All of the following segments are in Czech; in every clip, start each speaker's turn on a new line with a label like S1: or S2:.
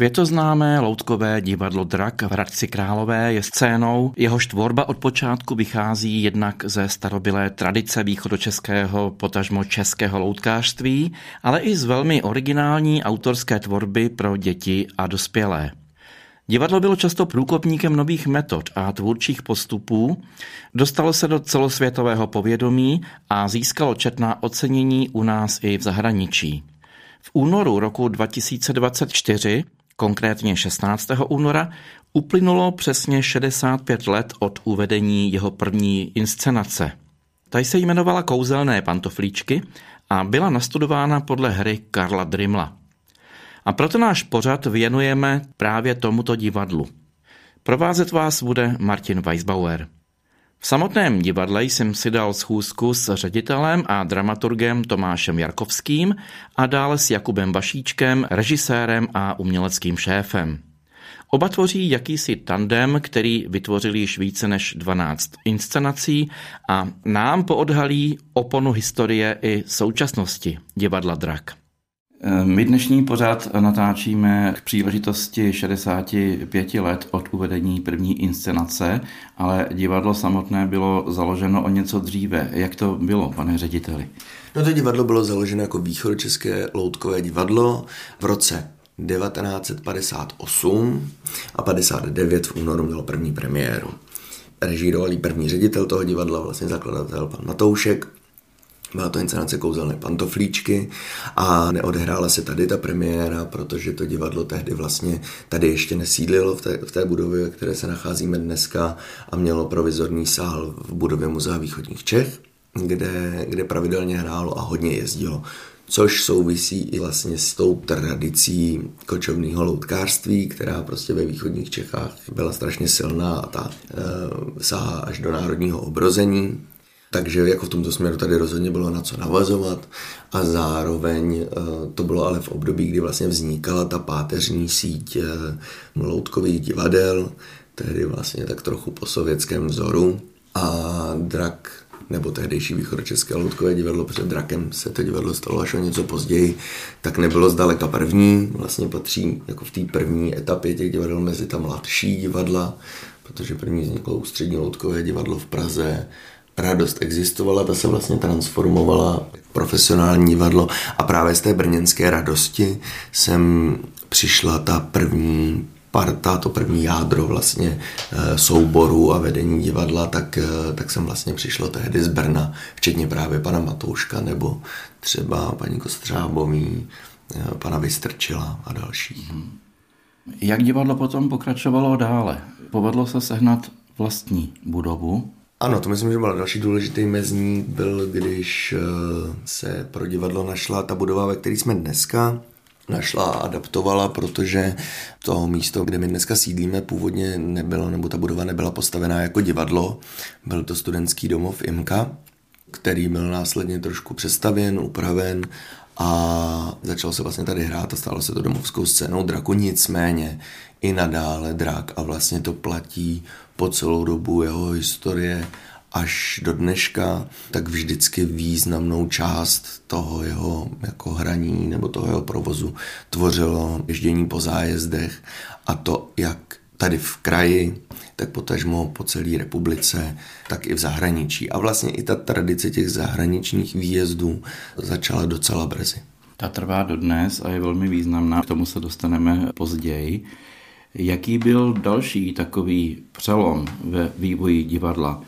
S1: Světoznámé loutkové divadlo Drak v Hradci Králové je scénou, jehož tvorba od počátku vychází jednak ze starobilé tradice východočeského, potažmo českého loutkářství, ale i z velmi originální autorské tvorby pro děti a dospělé. Divadlo bylo často průkopníkem nových metod a tvůrčích postupů, dostalo se do celosvětového povědomí a získalo četná ocenění u nás i v zahraničí. V únoru roku 2024 konkrétně 16. února, uplynulo přesně 65 let od uvedení jeho první inscenace. Ta se jmenovala Kouzelné pantoflíčky a byla nastudována podle hry Karla Drimla. A proto náš pořad věnujeme právě tomuto divadlu. Provázet vás bude Martin Weisbauer. V samotném divadle jsem si dal schůzku s ředitelem a dramaturgem Tomášem Jarkovským a dále s Jakubem Vašíčkem, režisérem a uměleckým šéfem. Oba tvoří jakýsi tandem, který vytvořil již více než 12 inscenací a nám poodhalí oponu historie i současnosti divadla Drak. Eh, my dnešní pořad natáčíme k příležitosti 65 let od uvedení první inscenace, ale divadlo samotné bylo založeno o něco dříve. Jak to bylo, pane řediteli?
S2: No to divadlo bylo založeno jako východočeské loutkové divadlo v roce 1958 a 59 v únoru mělo první premiéru. Režíroval první ředitel toho divadla, vlastně zakladatel pan Matoušek byla to inscenace Kouzelné pantoflíčky a neodehrála se tady ta premiéra, protože to divadlo tehdy vlastně tady ještě nesídlilo v té, v té budově, ve které se nacházíme dneska a mělo provizorní sál v budově Muzea východních Čech, kde, kde pravidelně hrálo a hodně jezdilo což souvisí i vlastně s tou tradicí kočovného loutkářství, která prostě ve východních Čechách byla strašně silná a ta e, sahá až do národního obrození. Takže jako v tomto směru tady rozhodně bylo na co navazovat. A zároveň eh, to bylo ale v období, kdy vlastně vznikala ta páteřní síť eh, loutkových divadel, tehdy vlastně tak trochu po sovětském vzoru. A drak nebo tehdejší východočeské loutkové divadlo, protože drakem se to divadlo stalo až o něco později, tak nebylo zdaleka první, vlastně patří jako v té první etapě těch divadel mezi ta mladší divadla, protože první vzniklo ústřední loutkové divadlo v Praze, radost existovala, ta se vlastně transformovala v profesionální divadlo a právě z té brněnské radosti jsem přišla ta první parta, to první jádro vlastně eh, souboru a vedení divadla, tak, eh, tak jsem vlastně přišla tehdy z Brna, včetně právě pana Matouška nebo třeba paní Kostřábový, eh, pana Vystrčila a dalších.
S1: Jak divadlo potom pokračovalo dále? Povedlo se sehnat vlastní budovu,
S2: ano, to myslím, že byl další důležitý mezník, byl, když eh, se pro divadlo našla ta budova, ve které jsme dneska, našla a adaptovala, protože to místo, kde my dneska sídlíme, původně nebylo, nebo ta budova nebyla postavená jako divadlo. Byl to studentský domov IMKA, který byl následně trošku přestavěn, upraven a začal se vlastně tady hrát a stalo se to domovskou scénou draku, nicméně i nadále drak a vlastně to platí po celou dobu jeho historie až do dneška, tak vždycky významnou část toho jeho jako hraní nebo toho jeho provozu tvořilo ježdění po zájezdech a to jak tady v kraji, tak potažmo po celé republice, tak i v zahraničí. A vlastně i ta tradice těch zahraničních výjezdů začala docela brzy.
S1: Ta trvá dodnes a je velmi významná, k tomu se dostaneme později. Jaký byl další takový přelom ve vývoji divadla?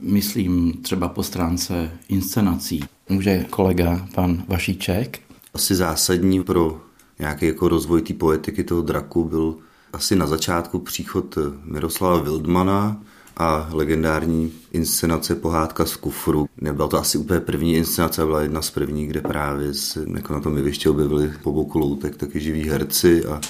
S1: Myslím třeba po stránce inscenací. Může kolega pan Vašíček?
S3: Asi zásadní pro nějaký jako rozvoj té poetiky toho draku byl asi na začátku příchod Miroslava Wildmana a legendární inscenace Pohádka z kufru. Nebyla to asi úplně první inscenace, byla jedna z prvních, kde právě se jako na tom jeviště objevili po boku loutek taky živí herci a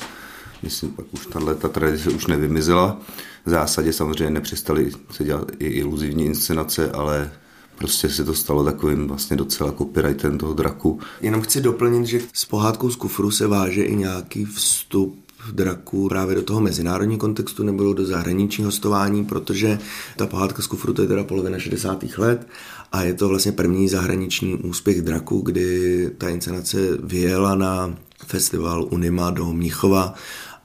S3: myslím, pak už tahle ta tradice už nevymizela. V zásadě samozřejmě nepřestali se dělat i iluzivní inscenace, ale prostě se to stalo takovým vlastně docela copyrightem toho draku.
S2: Jenom chci doplnit, že s pohádkou z kufru se váže i nějaký vstup draku právě do toho mezinárodního kontextu nebo do zahraničního hostování, protože ta pohádka z kufru to je teda polovina 60. let a je to vlastně první zahraniční úspěch draku, kdy ta inscenace vyjela na festival Unima do Mnichova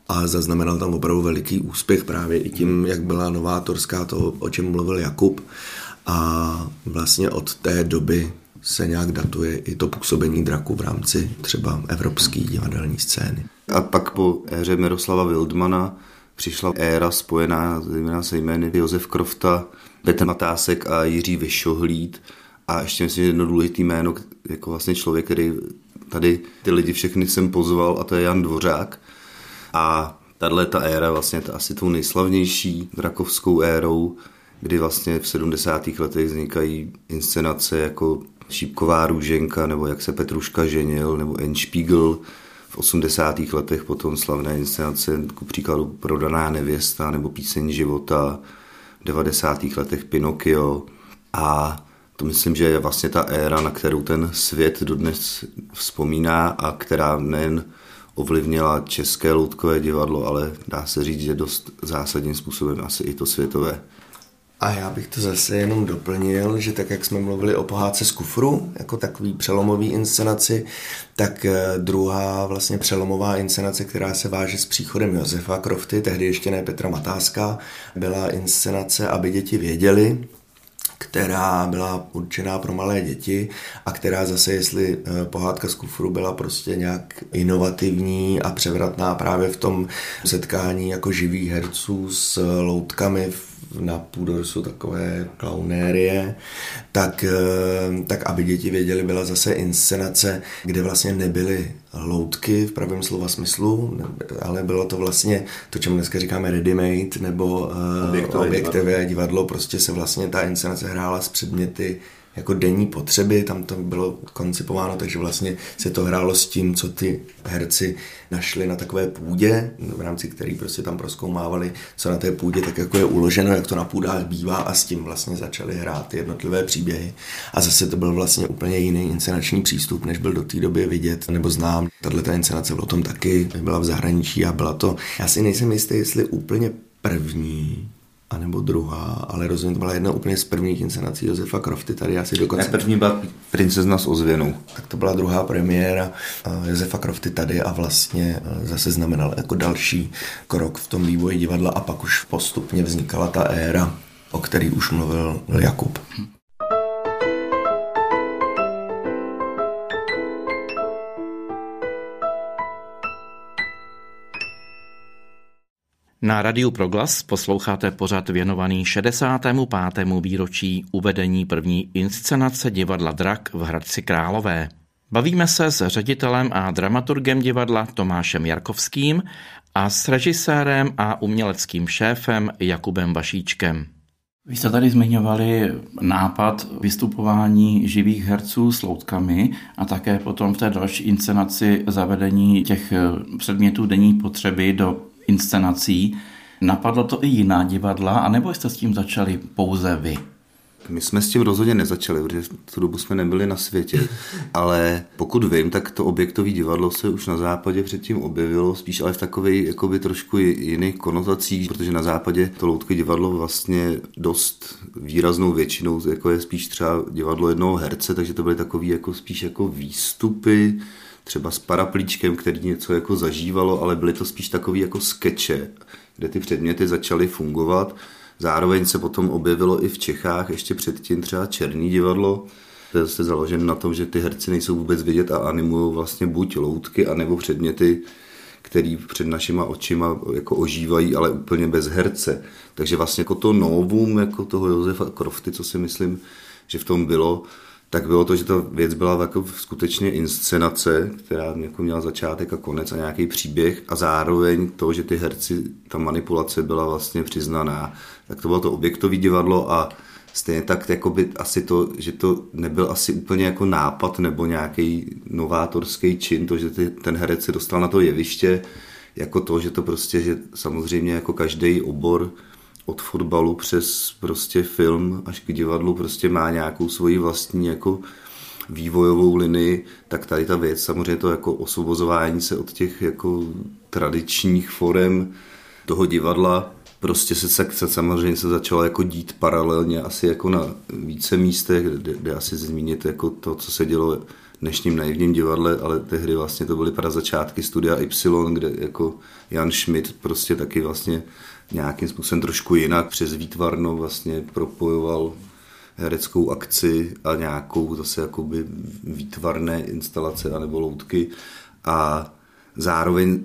S2: a zaznamenal tam opravdu veliký úspěch právě i tím, jak byla novátorská to, o čem mluvil Jakub. A vlastně od té doby se nějak datuje i to působení draku v rámci třeba evropské divadelní scény.
S3: A pak po éře Miroslava Wildmana přišla éra spojená zejména se jmény Josef Krofta, Petr Matásek a Jiří Vyšohlíd. A ještě myslím, že jedno důležité jméno, jako vlastně člověk, který tady ty lidi všechny jsem pozval, a to je Jan Dvořák. A tahle ta éra vlastně ta asi tou nejslavnější drakovskou érou, kdy vlastně v 70. letech vznikají inscenace jako Šípková růženka, nebo jak se Petruška ženil, nebo Enspiegel. V 80. letech potom slavné inscenace, ku příkladu Prodaná nevěsta, nebo Píseň života. V 90. letech Pinocchio. A to myslím, že je vlastně ta éra, na kterou ten svět dodnes vzpomíná a která nejen ovlivnila české loutkové divadlo, ale dá se říct, že dost zásadním způsobem asi i to světové.
S2: A já bych to zase jenom doplnil, že tak, jak jsme mluvili o pohádce z kufru, jako takový přelomový inscenaci, tak eh, druhá vlastně přelomová inscenace, která se váže s příchodem Josefa Krofty, tehdy ještě ne Petra Matáska, byla inscenace Aby děti věděli, která byla určená pro malé děti a která zase, jestli eh, pohádka z kufru byla prostě nějak inovativní a převratná právě v tom setkání jako živých herců s loutkami v na půdorysu takové klaunérie, tak, eh, tak aby děti věděli, byla zase inscenace, kde vlastně nebyly loutky v pravém slova smyslu, ale bylo to vlastně to, čemu dneska říkáme ready-made nebo objektové, objektové divadlo. divadlo. Prostě se vlastně ta inscenace hrála s předměty jako denní potřeby, tam to bylo koncipováno, takže vlastně se to hrálo s tím, co ty herci našli na takové půdě, v rámci který prostě tam proskoumávali, co na té půdě tak jako je uloženo, jak to na půdách bývá a s tím vlastně začali hrát ty jednotlivé příběhy. A zase to byl vlastně úplně jiný inscenační přístup, než byl do té doby vidět nebo znám. Tahle ta inscenace byla o tom taky, byla v zahraničí a byla to, já si nejsem jistý, jestli úplně první a nebo druhá, ale rozhodně to byla jedna úplně z prvních inscenací Josefa Crofty tady asi dokonce.
S3: Ne, první byla Princezna s ozvěnou.
S2: Tak to byla druhá premiéra eh, Josefa Crofty tady a vlastně eh, zase znamenal jako další krok v tom vývoji divadla a pak už postupně vznikala ta éra, o který už mluvil Jakub.
S1: Na Radiu Proglas posloucháte pořad věnovaný 65. výročí uvedení první inscenace divadla Drak v Hradci Králové. Bavíme se s ředitelem a dramaturgem divadla Tomášem Jarkovským a s režisérem a uměleckým šéfem Jakubem Vašíčkem. Vy jste tady zmiňovali nápad vystupování živých herců s loutkami a také potom v té další inscenaci zavedení těch předmětů denní potřeby do inscenací. Napadlo to i jiná divadla, anebo jste s tím začali pouze vy?
S3: My jsme s tím rozhodně nezačali, protože v tu dobu jsme nebyli na světě, ale pokud vím, tak to objektové divadlo se už na západě předtím objevilo, spíš ale v takových jakoby trošku jiných konotacích, protože na západě to loutké divadlo vlastně dost výraznou většinou jako je spíš třeba divadlo jednoho herce, takže to byly takové jako spíš jako výstupy, třeba s paraplíčkem, který něco jako zažívalo, ale byly to spíš takové jako skeče, kde ty předměty začaly fungovat. Zároveň se potom objevilo i v Čechách ještě předtím třeba Černý divadlo, to je zase založen na tom, že ty herci nejsou vůbec vidět a animují vlastně buď loutky, anebo předměty, který před našima očima jako ožívají, ale úplně bez herce. Takže vlastně jako to novum jako toho Josefa Krofty, co si myslím, že v tom bylo, tak bylo to, že ta věc byla jako skutečně inscenace, která jako měla začátek a konec a nějaký příběh a zároveň to, že ty herci, ta manipulace byla vlastně přiznaná. Tak to bylo to objektový divadlo a stejně tak jakoby asi to, že to nebyl asi úplně jako nápad nebo nějaký novátorský čin, to, že ty, ten herec se dostal na to jeviště, jako to, že to prostě, že samozřejmě jako každý obor od fotbalu přes prostě film až k divadlu prostě má nějakou svoji vlastní jako vývojovou linii, tak tady ta věc, samozřejmě to jako osvobozování se od těch jako tradičních forem toho divadla, prostě se, se samozřejmě se začalo jako dít paralelně asi jako na více místech, kde, kde asi zmínit jako to, co se dělo dnešním naivním divadle, ale tehdy vlastně to byly začátky studia Y, kde jako Jan Schmidt prostě taky vlastně nějakým způsobem trošku jinak přes výtvarno vlastně propojoval hereckou akci a nějakou zase jakoby výtvarné instalace anebo loutky. A zároveň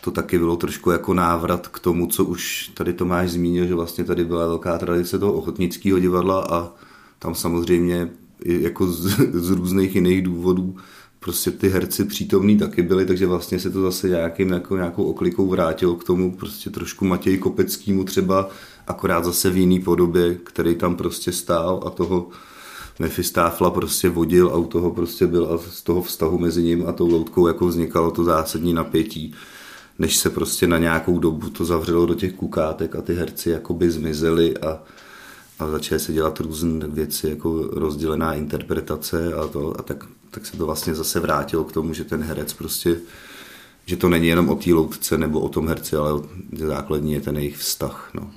S3: to taky bylo trošku jako návrat k tomu, co už tady Tomáš zmínil, že vlastně tady byla velká tradice toho ochotnického divadla a tam samozřejmě jako z, z různých jiných důvodů prostě ty herci přítomní taky byli, takže vlastně se to zase nějakým, jako nějakou oklikou vrátilo k tomu prostě trošku Matěji Kopeckýmu třeba, akorát zase v jiný podobě, který tam prostě stál a toho Mefistáfla prostě vodil a u toho prostě byl a z toho vztahu mezi ním a tou loutkou jako vznikalo to zásadní napětí než se prostě na nějakou dobu to zavřelo do těch kukátek a ty herci jakoby zmizeli a, a začaly se dělat různé věci, jako rozdělená interpretace a to, a tak, tak se to vlastně zase vrátilo k tomu, že ten herec prostě, že to není jenom o té loutce nebo o tom herci, ale základní je ten jejich vztah. No.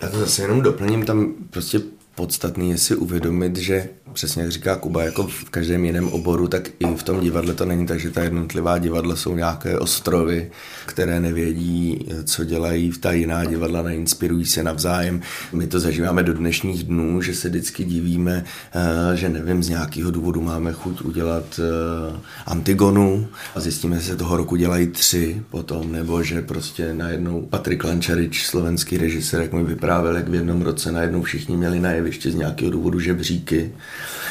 S2: Já to zase jenom doplním, tam prostě podstatný je si uvědomit, že přesně jak říká Kuba, jako v každém jiném oboru, tak i v tom divadle to není tak, že ta jednotlivá divadla jsou nějaké ostrovy, které nevědí, co dělají v ta jiná divadla, neinspirují se navzájem. My to zažíváme do dnešních dnů, že se vždycky divíme, eh, že nevím, z nějakého důvodu máme chuť udělat eh, Antigonu a zjistíme, že se toho roku dělají tři potom, nebo že prostě najednou Patrik Lančarič, slovenský režisér, jak mi vyprávěl, jak v jednom roce najednou všichni měli na jevišti z nějakého důvodu žebříky,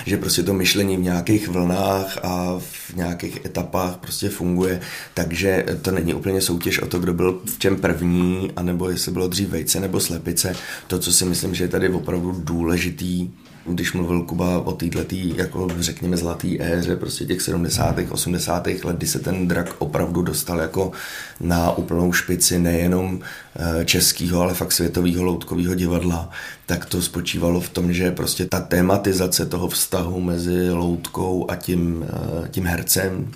S2: že prostě to myšlení v nějakých vlnách a v nějakých etapách prostě funguje, takže to není úplně soutěž o to, kdo byl v čem první, anebo jestli bylo dřív vejce nebo slepice. To, co si myslím, že je tady opravdu důležitý, když mluvil Kuba o této, jako řekněme, zlaté éře, prostě těch 70. 80. let, kdy se ten drak opravdu dostal jako na úplnou špici nejenom eh, českého, ale fakt světového loutkového divadla, tak to spočívalo v tom, že prostě ta tematizace toho vztahu mezi loutkou a tím, eh, tím hercem,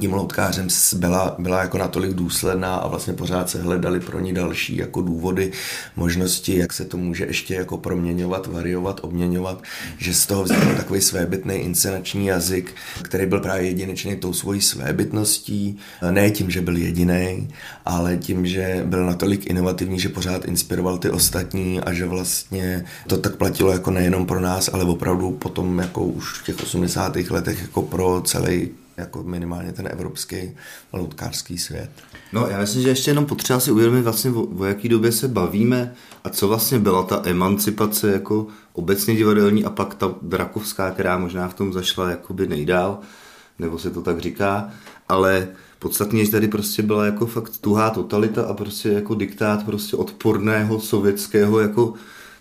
S2: tím loutkářem byla, byla jako natolik důsledná a vlastně pořád se hledali pro ní další jako důvody, možnosti, jak se to může ještě jako proměňovat, variovat, obměňovat, že z toho vznikl takový svébytný inscenační jazyk, který byl právě jedinečný tou svojí svébytností, ne tím, že byl jediný, ale tím, že byl natolik inovativní, že pořád inspiroval ty ostatní a že vlastně to tak platilo jako nejenom pro nás, ale opravdu potom jako už v těch 80. letech jako pro celý jako minimálně ten evropský loutkářský svět.
S3: No já myslím, že ještě jenom potřeba si uvědomit vlastně o, o jaký době se bavíme a co vlastně byla ta emancipace jako obecně divadelní a pak ta drakovská, která možná v tom zašla jakoby nejdál, nebo se to tak říká, ale podstatně, že tady prostě byla jako fakt tuhá totalita a prostě jako diktát prostě odporného sovětského jako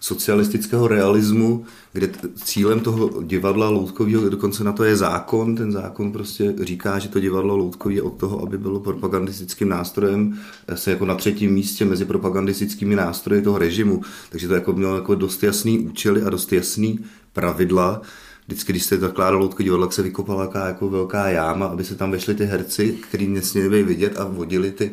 S3: socialistického realismu, kde cílem toho divadla loutkového, dokonce na to je zákon, ten zákon prostě říká, že to divadlo loutkový je od toho, aby bylo propagandistickým nástrojem, se jako na třetím místě mezi propagandistickými nástroji toho režimu, takže to jako mělo jako dost jasný účely a dost jasný pravidla, vždycky, když se zakládalo loutko divadla, se vykopala jako velká jáma, aby se tam vešli ty herci, který nesměli vidět a vodili ty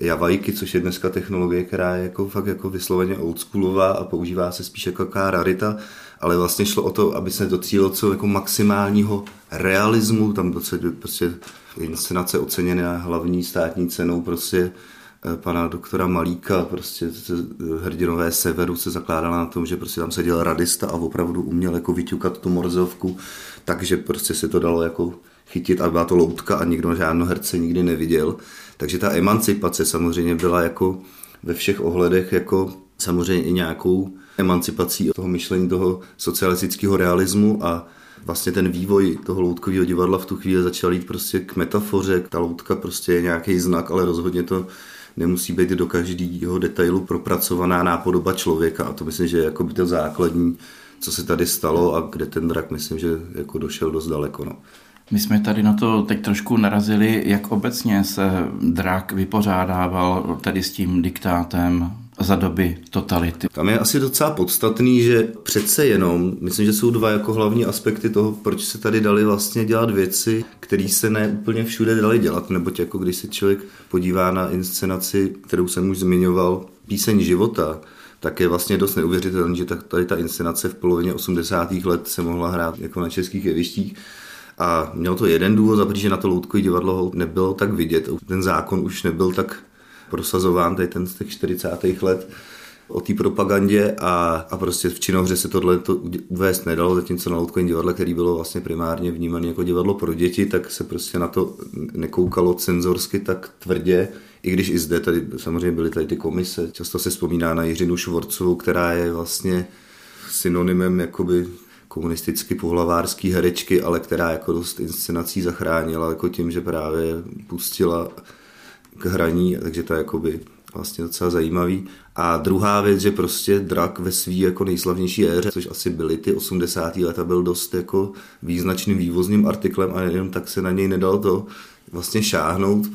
S3: javajky, což je dneska technologie, která je jako fakt jako vysloveně oldschoolová a používá se spíš jako jaká rarita, ale vlastně šlo o to, aby se docílilo co jako maximálního realismu, tam se prostě inscenace oceněná hlavní státní cenou prostě eh, pana doktora Malíka, prostě hrdinové severu se zakládala na tom, že prostě tam seděl radista a opravdu uměl jako vyťukat tu morzovku, takže prostě se to dalo jako chytit a byla to loutka a nikdo žádnou herce nikdy neviděl. Takže ta emancipace samozřejmě byla jako ve všech ohledech jako samozřejmě i nějakou emancipací toho myšlení toho socialistického realismu a vlastně ten vývoj toho loutkového divadla v tu chvíli začal jít prostě k metafoře. Ta loutka prostě je nějaký znak, ale rozhodně to nemusí být do každého detailu propracovaná nápodoba člověka a to myslím, že je jako by to základní, co se tady stalo a kde ten drak myslím, že jako došel dost daleko. No.
S1: My jsme tady na to teď trošku narazili, jak obecně se drak vypořádával tady s tím diktátem za doby totality.
S3: Tam je asi docela podstatný, že přece jenom, myslím, že jsou dva jako hlavní aspekty toho, proč se tady dali vlastně dělat věci, které se ne úplně všude dali dělat, neboť jako když se člověk podívá na inscenaci, kterou jsem už zmiňoval, píseň života, tak je vlastně dost neuvěřitelný, že tady ta inscenace v polovině 80. let se mohla hrát jako na českých jevištích A měl to jeden důvod, za že na to loutkový divadlo nebylo tak vidět. Ten zákon už nebyl tak prosazován, tady ten z těch 40. let o té propagandě a, a prostě v činohře se tohle to uvést nedalo, zatímco na loutkovém divadle, který bylo vlastně primárně vnímané jako divadlo pro děti, tak se prostě na to nekoukalo cenzorsky tak tvrdě, i když i zde tady samozřejmě byly tady ty komise. Často se vzpomíná na Jiřinu Švorcovou, která je vlastně synonymem jakoby komunisticky pohlavářský herečky, ale která jako dost inscenací zachránila jako tím, že právě pustila k hraní, takže to je jakoby vlastně docela zajímavý. A druhá věc, že prostě drak ve svý jako nejslavnější éře, což asi byly ty 80. leta, byl dost jako význačným vývozním artiklem a jenom tak se na něj nedal to vlastně šáhnout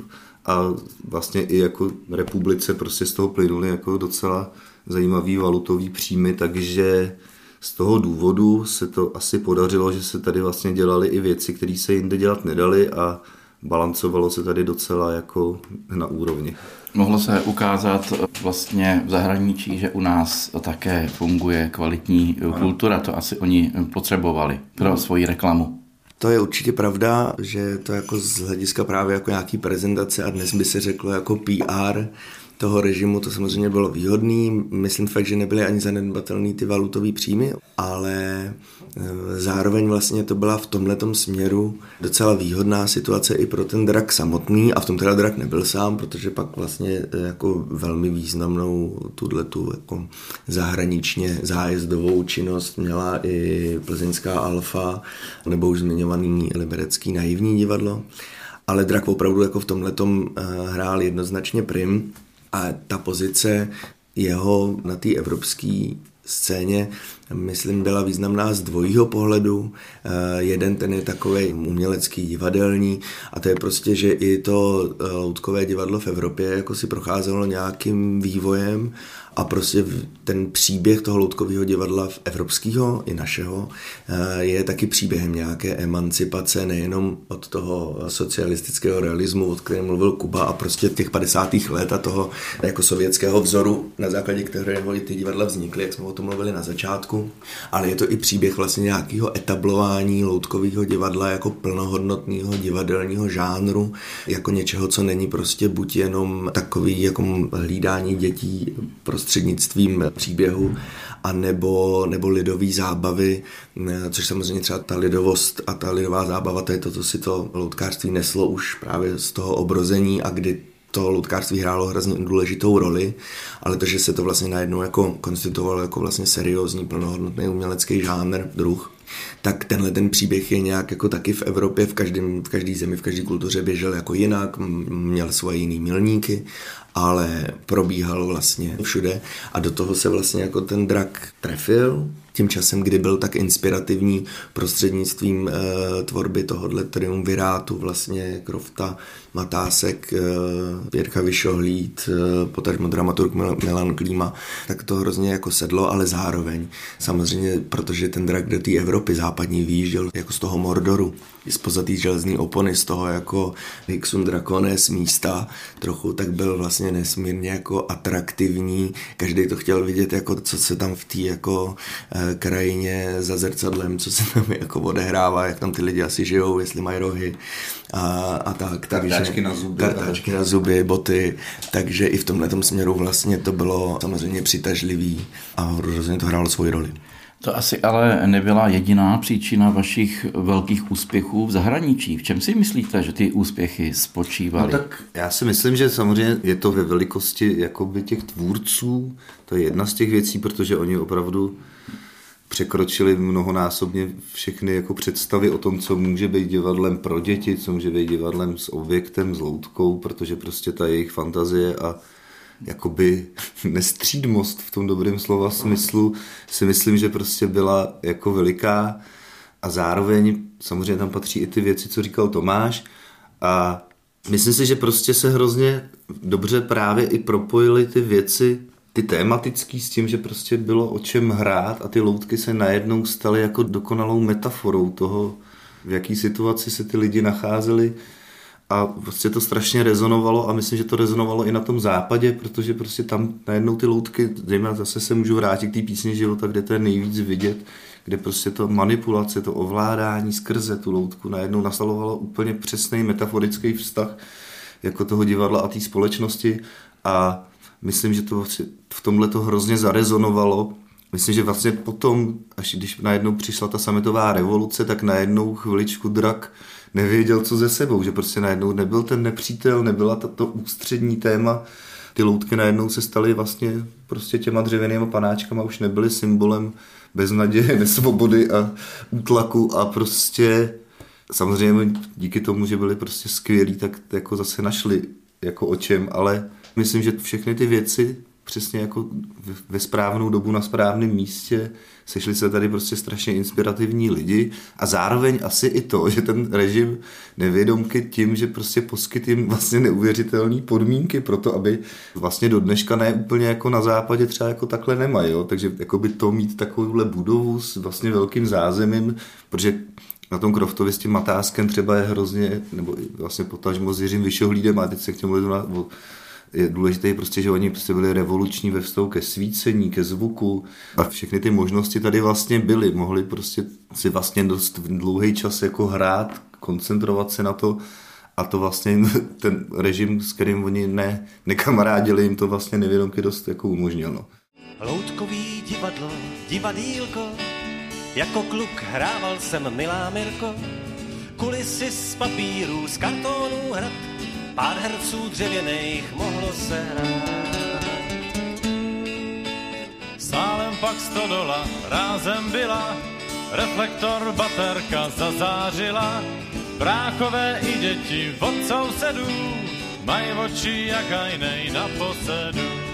S3: a vlastně i jako republice prostě z toho plynuly jako docela zajímavý valutový příjmy, takže z toho důvodu se to asi podařilo, že se tady vlastně dělaly i věci, které se jinde dělat nedaly a balancovalo se tady docela jako na úrovni.
S1: Mohlo se ukázat vlastně v zahraničí, že u nás také funguje kvalitní kultura, to asi oni potřebovali pro svoji reklamu.
S2: To je určitě pravda, že to jako z hlediska právě jako nějaký prezentace a dnes by se řeklo jako PR, toho režimu to samozřejmě bylo výhodný. Myslím fakt, že nebyly ani zanedbatelné ty valutové příjmy, ale e, zároveň vlastně to byla v tomhletom směru docela výhodná situace i pro ten drak samotný a v tom teda drak nebyl sám, protože pak vlastně e, jako velmi významnou tuhle tu jako zahraničně zájezdovou činnost měla i plzeňská alfa nebo už zmiňovaný liberecký naivní divadlo ale Drak opravdu jako v tomhle e, hrál jednoznačně prim. A ta pozice jeho na té evropské scéně, myslím, byla významná z dvojího pohledu. Eh, jeden ten je takový umělecký, divadelní a to je prostě, že i to eh, loutkové divadlo v Evropě jako si procházelo nějakým vývojem a prostě ten příběh toho loutkového divadla evropského i našeho eh, je taky příběhem nějaké emancipace nejenom od toho socialistického realismu, od kterém mluvil Kuba a prostě těch 50. let a toho jako sovětského vzoru, na základě kterého i ty divadla vznikly, jak jsme o tom mluvili na začátku, ale je to i příběh vlastně nějakého etablování loutkového divadla jako plnohodnotného divadelního žánru, jako něčeho, co není prostě buď jenom takový jako hlídání dětí prostřednictvím příběhu, a nebo, nebo lidové zábavy, což samozřejmě třeba ta lidovost a ta lidová zábava, to je to, co si to loutkářství neslo už právě z toho obrození a kdy to loutkářství hrálo hrozně důležitou roli, ale to, že se to vlastně najednou jako konstituovalo jako vlastně seriózní, plnohodnotný umělecký žánr, druh, tak tenhle ten příběh je nějak jako taky v Evropě, v, každém, v každé zemi, v každé kultuře běžel jako jinak, měl svoje jiný milníky, ale probíhal vlastně všude a do toho se vlastně jako ten drak trefil, tím časem, kdy byl tak inspirativní prostřednictvím e, tvorby tohohle triumvirátu vlastně Krofta, Matásek, e, Jirka Vyšohlíd, e, potažmo dramaturg Milan Klíma, tak to hrozně jako sedlo, ale zároveň samozřejmě, protože ten drak do té Evropy západní výjížděl jako z toho Mordoru, spoza té železné opony, z toho jako Hixun Dracones místa trochu, tak byl vlastně nesmírně jako atraktivní. Každý to chtěl vidět, jako co se tam v té jako eh, krajině za zrcadlem, co se tam jako odehrává, jak tam ty lidi asi žijou, jestli mají rohy a, a tak.
S3: Kartáčky na zuby.
S2: Kartáčky na zuby, boty. Takže i v tomhle směru vlastně to bylo samozřejmě přitažlivý a rozhodně to hrálo svoji roli.
S1: To asi ale nebyla jediná příčina vašich velkých úspěchů v zahraničí. V čem si myslíte, že ty úspěchy spočívaly?
S3: No tak já si myslím, že samozřejmě je to ve velikosti jakoby těch tvůrců. To je jedna z těch věcí, protože oni opravdu překročili mnohonásobně všechny jako představy o tom, co může být divadlem pro děti, co může být divadlem s objektem, s loutkou, protože prostě ta jejich fantazie a jakoby nestřídmost v tom dobrém slova smyslu si myslím, že prostě byla jako veliká. A zároveň samozřejmě tam patří i ty věci, co říkal Tomáš. A myslím si, že prostě se hrozně dobře právě i propojily ty věci, ty tématický s tím, že prostě bylo o čem hrát a ty loutky se najednou staly jako dokonalou metaforou toho, v jaký situaci se ty lidi nacházeli. A prostě to strašně rezonovalo a myslím, že to rezonovalo i na tom západě, protože prostě tam najednou ty loutky, zejména zase se můžu vrátit k té písně života, kde to je nejvíc vidět, kde prostě to manipulace, to ovládání skrze tu loutku najednou nastalovalo úplně přesný metaforický vztah jako toho divadla a té společnosti. A myslím, že to v tomhle to hrozně zarezonovalo. Myslím, že vlastně potom, až když najednou přišla ta sametová revoluce, tak najednou chviličku drak nevěděl, co ze sebou, že prostě najednou nebyl ten nepřítel, nebyla to, ústřední téma. Ty loutky najednou se staly vlastně prostě těma dřevěnými panáčkama, už nebyly symbolem beznaděje, nesvobody a útlaku a prostě samozřejmě díky tomu, že byli prostě skvělí, tak jako zase našli jako o čem, ale myslím, že všechny ty věci přesně jako ve správnou dobu na správném místě sešli se tady prostě strašně inspirativní lidi a zároveň asi i to, že ten režim nevědomky tím, že prostě poskyt jim vlastně neuvěřitelné podmínky pro to, aby vlastně do dneška ne úplně jako na západě třeba jako takhle nemají, takže jako by to mít takovouhle budovu s vlastně velkým zázemím, protože na tom Kroftovi s tím Matáskem třeba je hrozně, nebo vlastně potažmo s Jiřím Vyšohlídem, a teď se k těmu na, je důležité prostě, že oni prostě byli revoluční ve vztahu ke svícení, ke zvuku a všechny ty možnosti tady vlastně byly. Mohli prostě si vlastně dost dlouhý čas jako hrát, koncentrovat se na to a to vlastně ten režim, s kterým oni ne, nekamarádili, jim to vlastně nevědomky dost jako umožnil. No.
S4: Loutkový divadlo, divadílko, jako kluk hrával jsem milá Mirko, kulisy z papíru, z kartonů hrad, pár herců dřevěných mohlo se hrát.
S5: Sálem pak stodola rázem byla, reflektor baterka zazářila, brákové i děti od sousedů, mají oči jak ajnej na posedu.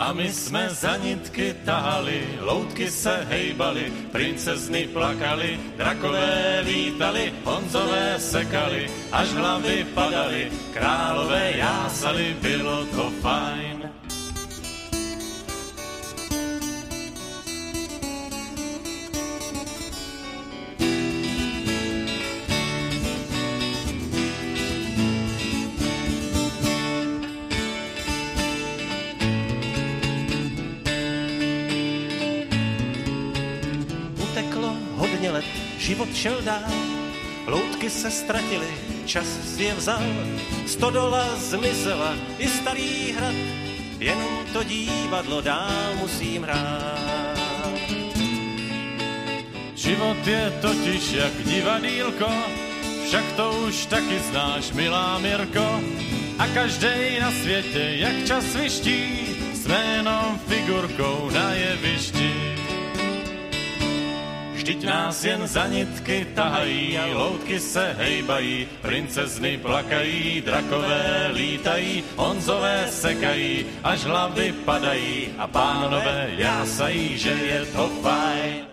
S5: A my jsme za nitky tahali, loutky se hejbaly, princezny plakali, drakové vítali, honzové sekali, až hlavy padaly, králové jásali, bylo to fajn.
S4: Život šel dál, loutky se ztratily, čas si je vzal, stodola zmizela i starý hrad, jenom to divadlo dál musím hrát.
S5: Život je totiž jak divadílko, však to už taky znáš, milá Mirko, a každej na světě, jak čas vyští, jsme jenom figurkou na jevišti. Vždyť nás jen za nitky tahají, loutky se hejbají, princezny plakají, drakové lítají, honzové sekají, až hlavy padají a pánové jásají, že je to fajn.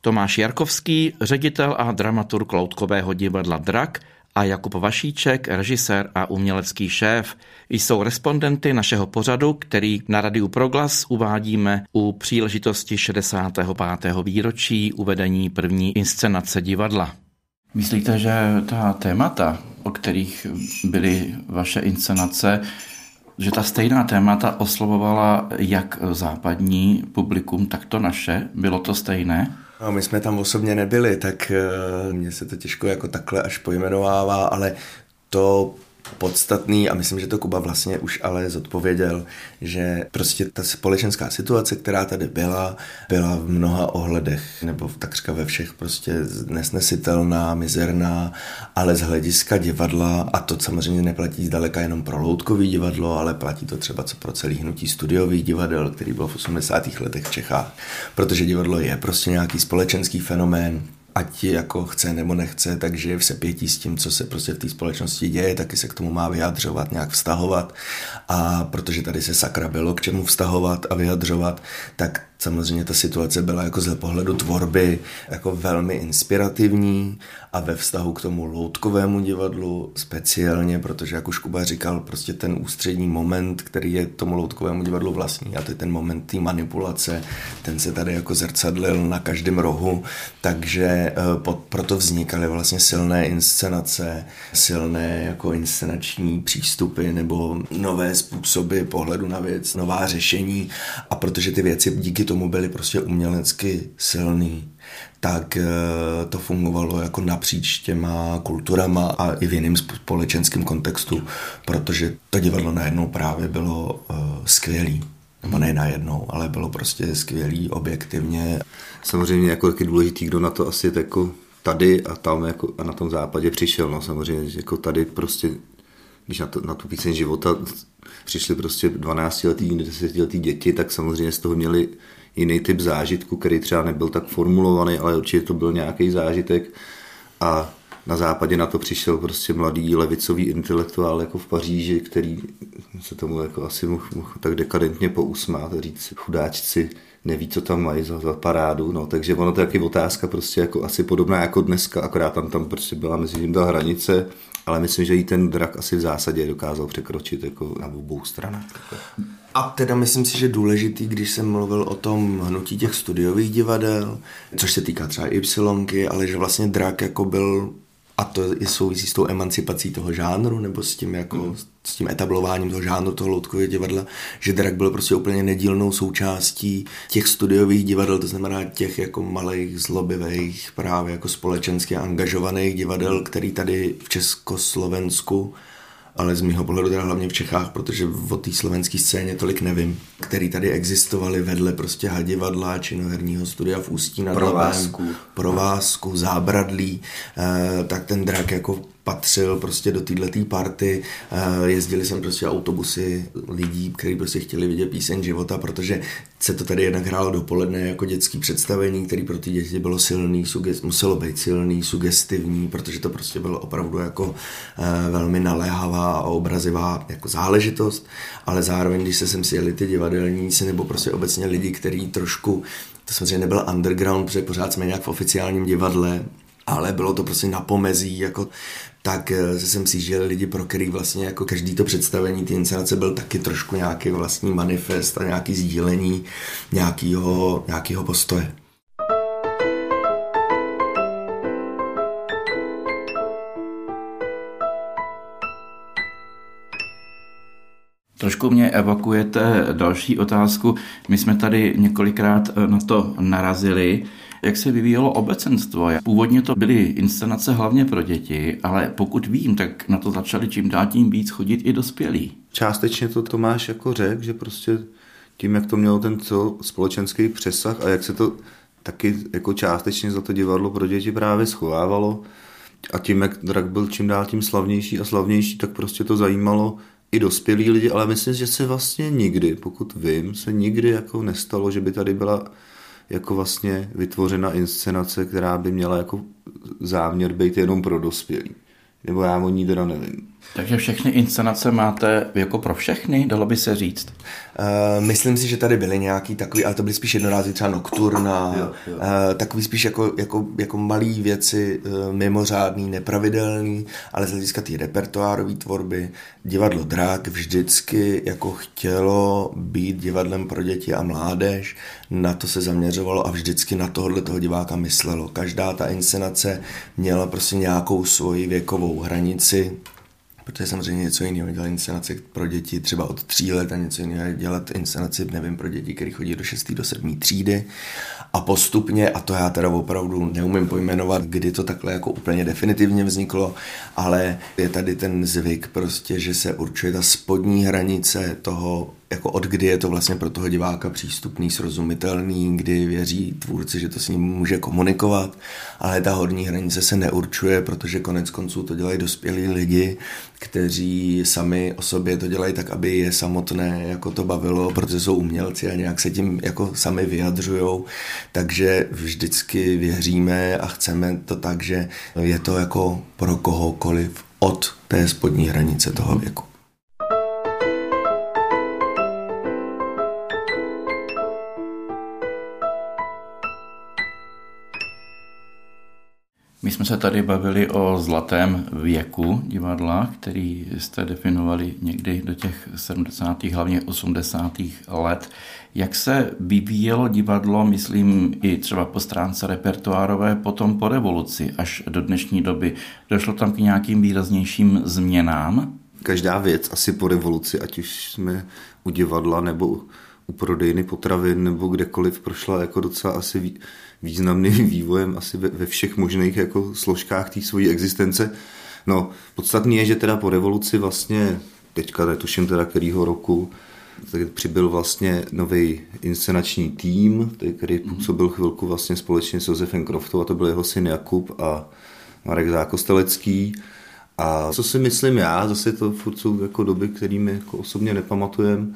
S1: Tomáš Jarkovský, ředitel a dramaturg loutkového divadla Drak, a Jakub Vašíček, režisér a umělecký šéf, jsou respondenty našeho pořadu, který na Radiu Proglas uvádíme u příležitosti 65. výročí uvedení první inscenace divadla. Myslíte, že ta témata, o kterých byly vaše inscenace, že ta stejná témata oslovovala jak západní publikum, tak to naše? Bylo to stejné?
S2: No, my jsme tam osobně nebyli, tak uh, mně se to těžko jako takhle až pojmenovává, ale to podstatný a myslím, že to Kuba vlastně už ale zodpověděl, že prostě ta společenská situace, která tady byla, byla v mnoha ohledech, nebo takřka ve všech prostě nesnesitelná, mizerná, ale z hlediska divadla, a to samozřejmě neplatí zdaleka jenom pro loutkový divadlo, ale platí to třeba co pro celý hnutí studiových divadel, který byl v 80. letech v Čechách, protože divadlo je prostě nějaký společenský fenomén, ať jako chce nebo nechce, takže je v sepětí s tím, co se prostě v té společnosti děje, taky se k tomu má vyjadřovat, nějak vztahovat. A protože tady se sakra bylo k čemu vztahovat a vyjadřovat, tak samozřejmě ta situace byla jako z pohledu tvorby jako velmi inspirativní a ve vztahu k tomu loutkovému divadlu speciálně, protože jak už Kuba říkal, prostě ten ústřední moment, který je tomu loutkovému divadlu vlastní a to je ten moment té manipulace, ten se tady jako zrcadlil na každém rohu, takže eh, proto vznikaly vlastně silné inscenace, silné jako inscenační přístupy nebo nové způsoby pohledu na věc, nová řešení. A protože ty věci díky díky tomu byli prostě umělecky silný, tak eh, to fungovalo jako napříč těma kulturama a i v jiném společenském kontextu, protože to divadlo najednou právě bylo uh, skvělý. Nebo ne najednou, ale bylo prostě skvělý objektivně.
S3: Samozřejmě jako taky důležitý, kdo na to asi jako tady a tam jako a na tom západě přišel. No samozřejmě jako tady prostě, když na, to, na tu píseň života přišli prostě 12 letý, 10 letý děti, tak samozřejmě z toho měli jiný typ zážitku, který třeba nebyl tak formulovaný, ale určitě to byl nějaký zážitek. A na západě na to přišel prostě mladý levicový intelektuál jako v Paříži, který se tomu jako asi mohl, mohl tak dekadentně pousmát a říct chudáčci neví, co tam mají za, za parádu, no, takže ono to je taky otázka prostě jako asi podobná jako dneska, akorát tam, tam prostě byla mezi tím ta hranice, ale myslím, že i ten drak asi v zásadě dokázal překročit jako na obou stranách.
S2: A teda myslím si, že důležitý, když jsem mluvil o tom hnutí těch studiových divadel, což se týká třeba Y, ale že vlastně drak jako byl a to je souvisí s tou emancipací toho žánru, nebo s tím, jako, mm. s tím etablováním toho žánru, toho loutkového divadla, že drak byl prostě úplně nedílnou součástí těch studiových divadel, to znamená těch jako malých, zlobivých, právě jako společensky angažovaných divadel, který tady v Československu ale z mého pohledu teda hlavně v Čechách, protože o té slovenské scéně tolik nevím, který tady existovaly vedle prostě hadivadla, činoherního studia v Ústí nad
S3: Provázku.
S2: Provázku, Zábradlí, eh, tak ten drak jako patřil prostě do této party. Eh, jezdili jsem prostě autobusy lidí, kteří prostě chtěli vidět píseň života, protože se to tady jednak hrálo dopoledne jako dětský představení, který pro ty děti bylo silný, sugest, muselo být silný, sugestivní, protože to prostě bylo opravdu jako eh, velmi naléhavá a obrazivá jako záležitost, ale zároveň, když se sem sjeli ty divadelníci nebo prostě obecně lidi, kteří trošku to samozřejmě nebyl underground, protože pořád jsme nějak v oficiálním divadle, ale bylo to prostě na pomezí, jako tak eh, jsem si, že lidi, pro který vlastně jako každý to představení, ty inscenace byl taky trošku nějaký vlastní manifest a nějaký sdílení nějakého, nějakého postoje.
S1: Trošku mě evakujete další otázku. My jsme tady několikrát eh, na to narazili jak se vyvíjelo obecenstvo. Původně to byly inscenace hlavně pro děti, ale pokud vím, tak na to začali čím dál tím víc chodit i dospělí.
S3: Částečně to Tomáš jako řekl, že prostě tím, jak to mělo ten společenský přesah a jak se to taky jako částečně za to divadlo pro děti právě schovávalo a tím, jak drak byl čím dál tím slavnější a slavnější, tak prostě to zajímalo i dospělí lidi, ale myslím, že se vlastně nikdy, pokud vím, se nikdy jako nestalo, že by tady byla jako vlastně vytvořena inscenace, která by měla jako záměr být jenom pro dospělí. Nebo já o ní teda nevím.
S1: Takže všechny inscenace máte jako pro všechny, dalo by se říct?
S2: Uh, myslím si, že tady byly nějaký takový, ale to byly spíš jednorází třeba nokturna, jo, jo. Uh, takový spíš jako, jako, jako malý věci, uh, mimořádný, nepravidelný, ale z hlediska té repertoárové tvorby, divadlo Drak vždycky jako chtělo být divadlem pro děti a mládež, na to se zaměřovalo a vždycky na tohle toho diváka myslelo. Každá ta inscenace měla prostě nějakou svoji věkovou hranici, protože samozřejmě něco jiného dělat inscenace pro děti třeba od tří let a něco jiného dělat inscenaci, nevím, pro děti, které chodí do 6. do 7. třídy. A postupně, a to já teda opravdu neumím pojmenovat, kdy to takhle jako úplně definitivně vzniklo, ale je tady ten zvyk prostě, že se určuje ta spodní hranice toho jako od kdy je to vlastně pro toho diváka přístupný, srozumitelný, kdy věří tvůrci, že to s ním může komunikovat, ale ta horní hranice se neurčuje, protože konec konců to dělají dospělí lidi, kteří sami o sobě to dělají tak, aby je samotné jako to bavilo, protože jsou umělci a nějak se tím jako sami vyjadřují, takže vždycky věříme a chceme to tak, že je to jako pro kohokoliv od té spodní hranice toho věku.
S1: My jsme se tady bavili o zlatém věku divadla, který jste definovali někdy do těch 70. hlavně 80. let. Jak se vyvíjelo divadlo, myslím i třeba po stránce repertoárové, potom po revoluci až do dnešní doby? Došlo tam k nějakým výraznějším změnám?
S3: Každá věc asi po revoluci, ať už jsme u divadla nebo u prodejny potravin nebo kdekoliv prošla jako docela asi významným vývojem asi ve, ve všech možných jako složkách té svojí existence. No, podstatný je, že teda po revoluci vlastně, teďka netuším teda kterýho roku, tak přibyl vlastně nový inscenační tým, který mhm. působil chvilku vlastně společně s Josefem Kroftou a to byl jeho syn Jakub a Marek Zákostelecký. A co si myslím já, zase to furt jsou jako doby, kterými jako osobně nepamatujem,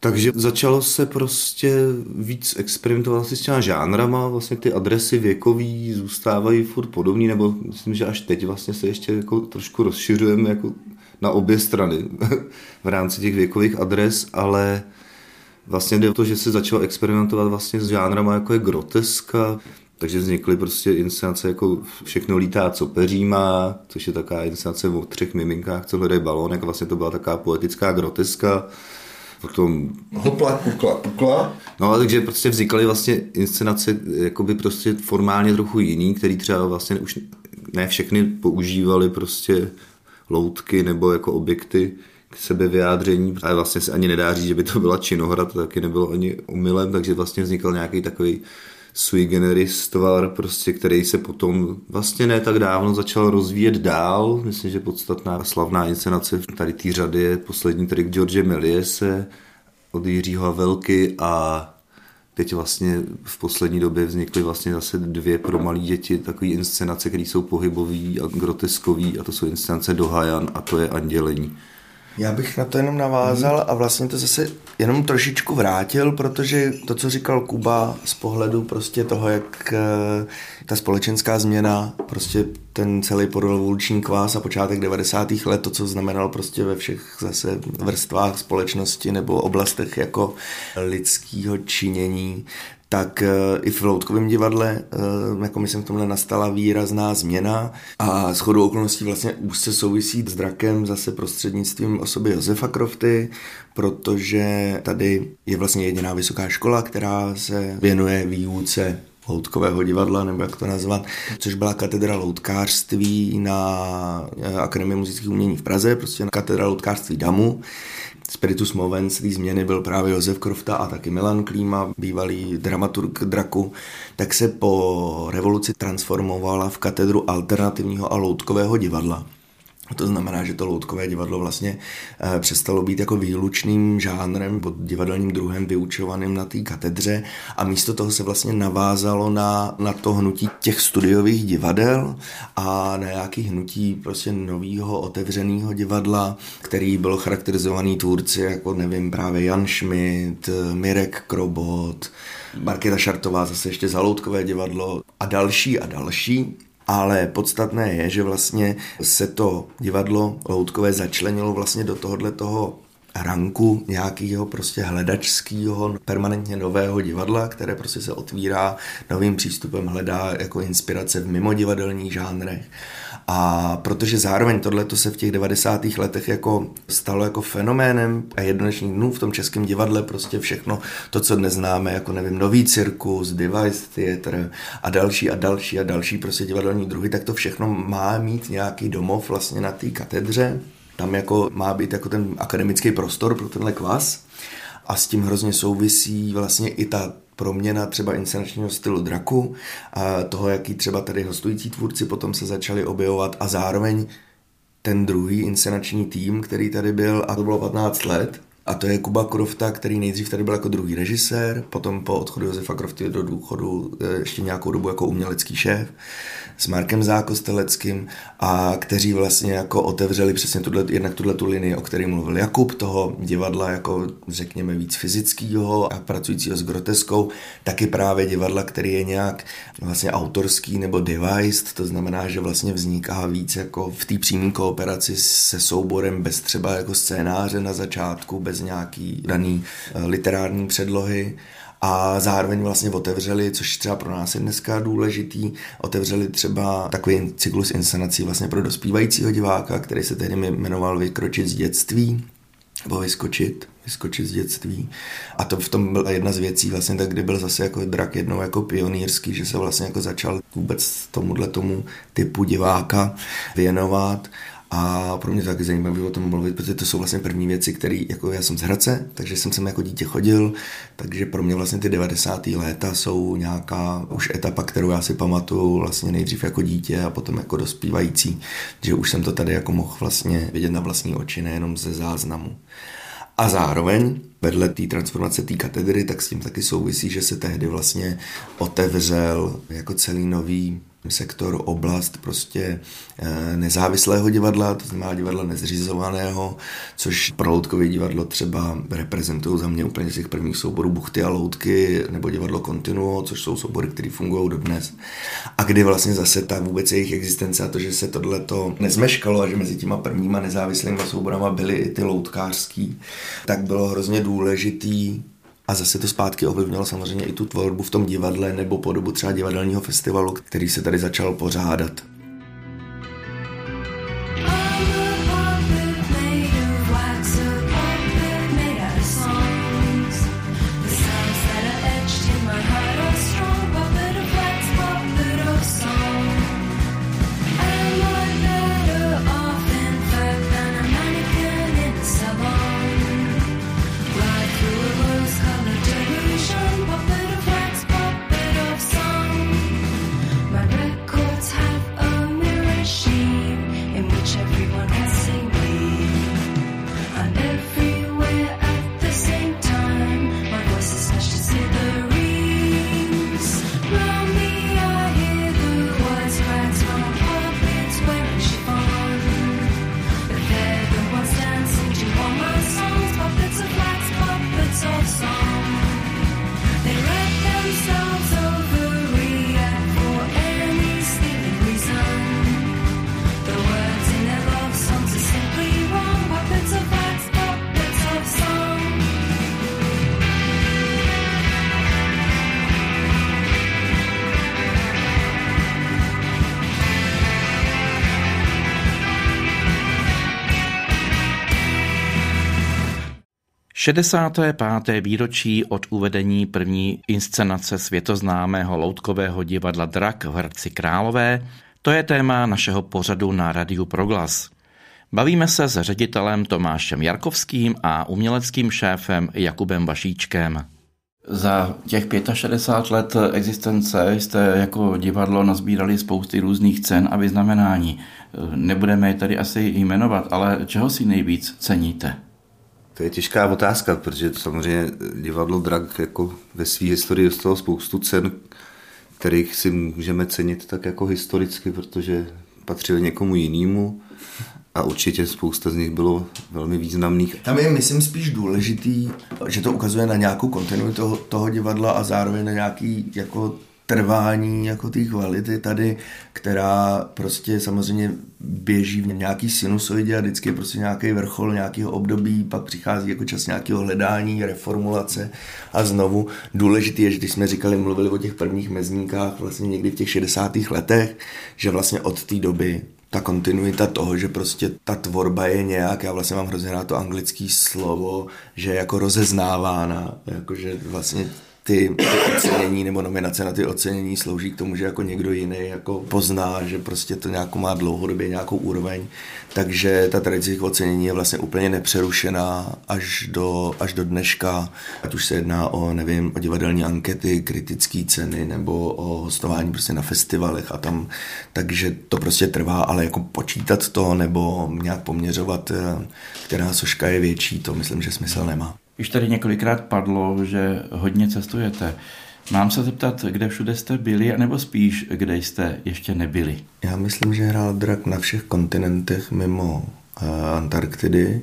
S3: takže začalo se prostě víc experimentovat s těma žánrama, vlastně ty adresy věkový zůstávají furt podobný, nebo myslím, že až teď vlastně se ještě jako trošku rozšiřujeme jako na obě strany v rámci těch věkových adres, ale vlastně jde o to, že se začalo experimentovat vlastně s žánrama jako je groteska, takže vznikly prostě inscenace jako Všechno lítá, co peří má, což je taková inscenace o třech miminkách, co hledají balónek. Vlastně to byla taková poetická groteska. Potom...
S2: Hopla, pukla, pukla.
S3: No, takže prostě vznikaly vlastně inscenace jakoby prostě formálně trochu jiný, který třeba vlastně už ne všechny používali prostě loutky nebo jako objekty k sebevyjádření, ale vlastně se ani nedá říct, že by to byla činohra, to taky nebylo ani umylem, takže vlastně vznikl nějaký takový sui generis tvar, prostě, který se potom vlastně ne tak dávno začal rozvíjet dál. Myslím, že podstatná slavná inscenace tady té řady je poslední trik George Meliese od Jiřího Havelky a teď vlastně v poslední době vznikly vlastně zase dvě pro malé děti takové inscenace, které jsou pohybové a groteskové a to jsou inscenace Dohajan a to je Andělení.
S2: Já bych na to jenom navázal a vlastně to zase jenom trošičku vrátil, protože to, co říkal Kuba z pohledu prostě toho, jak eh, ta společenská změna, prostě ten celý podrevoluční kvás a počátek 90. let, to, co znamenal prostě ve všech zase vrstvách společnosti nebo oblastech jako lidského činění, tak eh, i v Loutkovém divadle, eh, jako myslím, v tomhle nastala výrazná změna a s chodou okolností vlastně úzce souvisí s drakem zase prostřednictvím osoby Josefa Krofty, protože tady je vlastně jediná vysoká škola, která se věnuje výuce loutkového divadla, nebo jak to nazvat, což byla katedra loutkářství na eh, Akademii muzických umění v Praze, prostě na katedra loutkářství DAMu, spiritus movens té změny byl právě Josef Krofta a taky Milan Klíma, bývalý dramaturg draku, tak se po revoluci transformovala v katedru alternativního a loutkového divadla. To znamená, že to loutkové divadlo vlastně eh, přestalo být jako výlučným žánrem pod divadelním druhem vyučovaným na té katedře a místo toho se vlastně navázalo na, na to hnutí těch studiových divadel a na nějaký hnutí prostě nového otevřeného divadla, který byl charakterizovaný tvůrci jako nevím právě Jan Schmidt, Mirek Krobot, Markéta Šartová zase ještě za loutkové divadlo a další a další ale podstatné je, že vlastně se to divadlo loutkové začlenilo vlastně do tohohle toho ranku nějakého prostě hledačského, permanentně nového divadla, které prostě se otvírá novým přístupem, hledá jako inspirace v mimodivadelních žánrech. A protože zároveň tohle se v těch 90. letech jako stalo jako fenoménem a jednočných dnů v tom českém divadle prostě všechno to, co dnes známe, jako nevím, nový cirkus, device theater a další a další a další prostě divadelní druhy, tak to všechno má mít nějaký domov vlastně na té katedře. Tam jako má být jako ten akademický prostor pro tenhle kvas a s tím hrozně souvisí vlastně i ta proměna třeba inscenačního stylu draku, a toho, jaký třeba tady hostující tvůrci potom se začali objevovat a zároveň ten druhý inscenační tým, který tady byl, a to bylo 15 let, a to je Kuba Krofta, který nejdřív tady byl jako druhý režisér, potom po odchodu Josefa Krofty do důchodu eh, ještě nějakou dobu jako umělecký šéf s Markem Zákosteleckým a kteří vlastně jako otevřeli přesně tuhle, jednak tuhle tu linii, o které mluvil Jakub, toho divadla jako řekněme víc fyzického a pracujícího s groteskou, taky právě divadla, který je nějak vlastně autorský nebo devised, to znamená, že vlastně vzniká víc jako v té přímé kooperaci se souborem bez třeba jako scénáře na začátku, bez nějaký daný eh, literární předlohy a zároveň vlastně otevřeli, což třeba pro nás je dneska důležitý, otevřeli třeba takový cyklus inscenací vlastně pro dospívajícího diváka, který se tehdy jmenoval Vykročit z dětství, nebo vyskočit, vyskočit z dětství. A to v tom byla jedna z věcí, vlastně tak, kdy byl zase jako drak jednou jako pionýrský, že se vlastně jako začal vůbec tomuhle tomu typu diváka věnovat A pro mě to taky zajímavé o tom mluvit, protože to jsou vlastně první věci, které, jako já jsem z Hradce, takže jsem sem jako dítě chodil, takže pro mě vlastně ty 90. léta jsou nějaká už etapa, kterou já si pamatuju vlastně nejdřív jako dítě a potom jako dospívající, že už jsem to tady jako mohl vlastně vidět na vlastní oči, nejenom ze záznamu. A zároveň vedle té transformace té katedry, tak s tím taky souvisí, že se tehdy vlastně otevřel jako celý nový sektor, oblast prostě eh, nezávislého divadla, to znamená divadla nezřizovaného, což pro loutkově divadlo třeba reprezentují za mě úplně z těch prvních souborů Buchty a loutky, nebo divadlo Continuo, což jsou soubory, které fungují dodnes. A kdy vlastně zase ta vůbec jejich existence a to, že se tohle to nezmeškalo a že mezi těma prvníma nezávislými souborama byly i ty loutkářský, tak bylo hrozně důležitý a zase to zpátky ovlivnilo samozřejmě i tu tvorbu v tom divadle nebo podobu třeba divadelního festivalu, který se tady začal pořádat.
S1: Páté výročí od uvedení první inscenace světoznámého loutkového divadla Drak v Hradci Králové, to je téma našeho pořadu na Radiu Proglas. Bavíme se s ředitelem Tomášem Jarkovským a uměleckým šéfem Jakubem Vašíčkem. Za těch 65 let existence jste jako divadlo nazbírali spousty různých cen a vyznamenání. Nebudeme je tady asi jmenovat, ale čeho si nejvíc ceníte?
S3: To je těžká otázka, protože samozřejmě divadlo Drag jako ve své historii dostalo spoustu cen, kterých si můžeme cenit tak jako historicky, protože patřili někomu jinému a určitě spousta z nich bylo velmi významných.
S2: Tam je, myslím, spíš důležitý, že to ukazuje na nějakou kontinuitu toho, toho divadla a zároveň na nějaký jako trvání jako té kvality tady, která prostě samozřejmě běží v nějaký sinusoidě a vždycky je prostě nějaký vrchol nějakého období, pak přichází jako čas nějakého hledání, reformulace a znovu důležitý je, že když jsme říkali, mluvili o těch prvních mezníkách vlastně někdy v těch 60. letech, že vlastně od té doby ta kontinuita toho, že prostě ta tvorba je nějak, já vlastně mám hrozně rád to anglické slovo, že je jako rozeznávána, jakože vlastně ty, ty ocenění nebo nominace na ty ocenění slouží k tomu, že jako někdo jiný jako pozná, že prostě to nějakou má dlouhodobě nějakou úroveň, takže ta tradice těch ocenění je vlastně úplně nepřerušená až do, až do dneška, ať už se jedná o, nevím, o divadelní ankety, kritické ceny nebo o hostování prostě na festivalech a tam, takže to prostě trvá, ale jako počítat to nebo nějak poměřovat, eh, která soška je větší, to myslím, že smysl nemá.
S1: Už tady několikrát padlo, že hodně cestujete. Mám se zeptat, kde všude jste byli, nebo spíš, kde jste ještě nebyli?
S2: Já myslím, že hrál drak na všech kontinentech mimo uh, Antarktidy.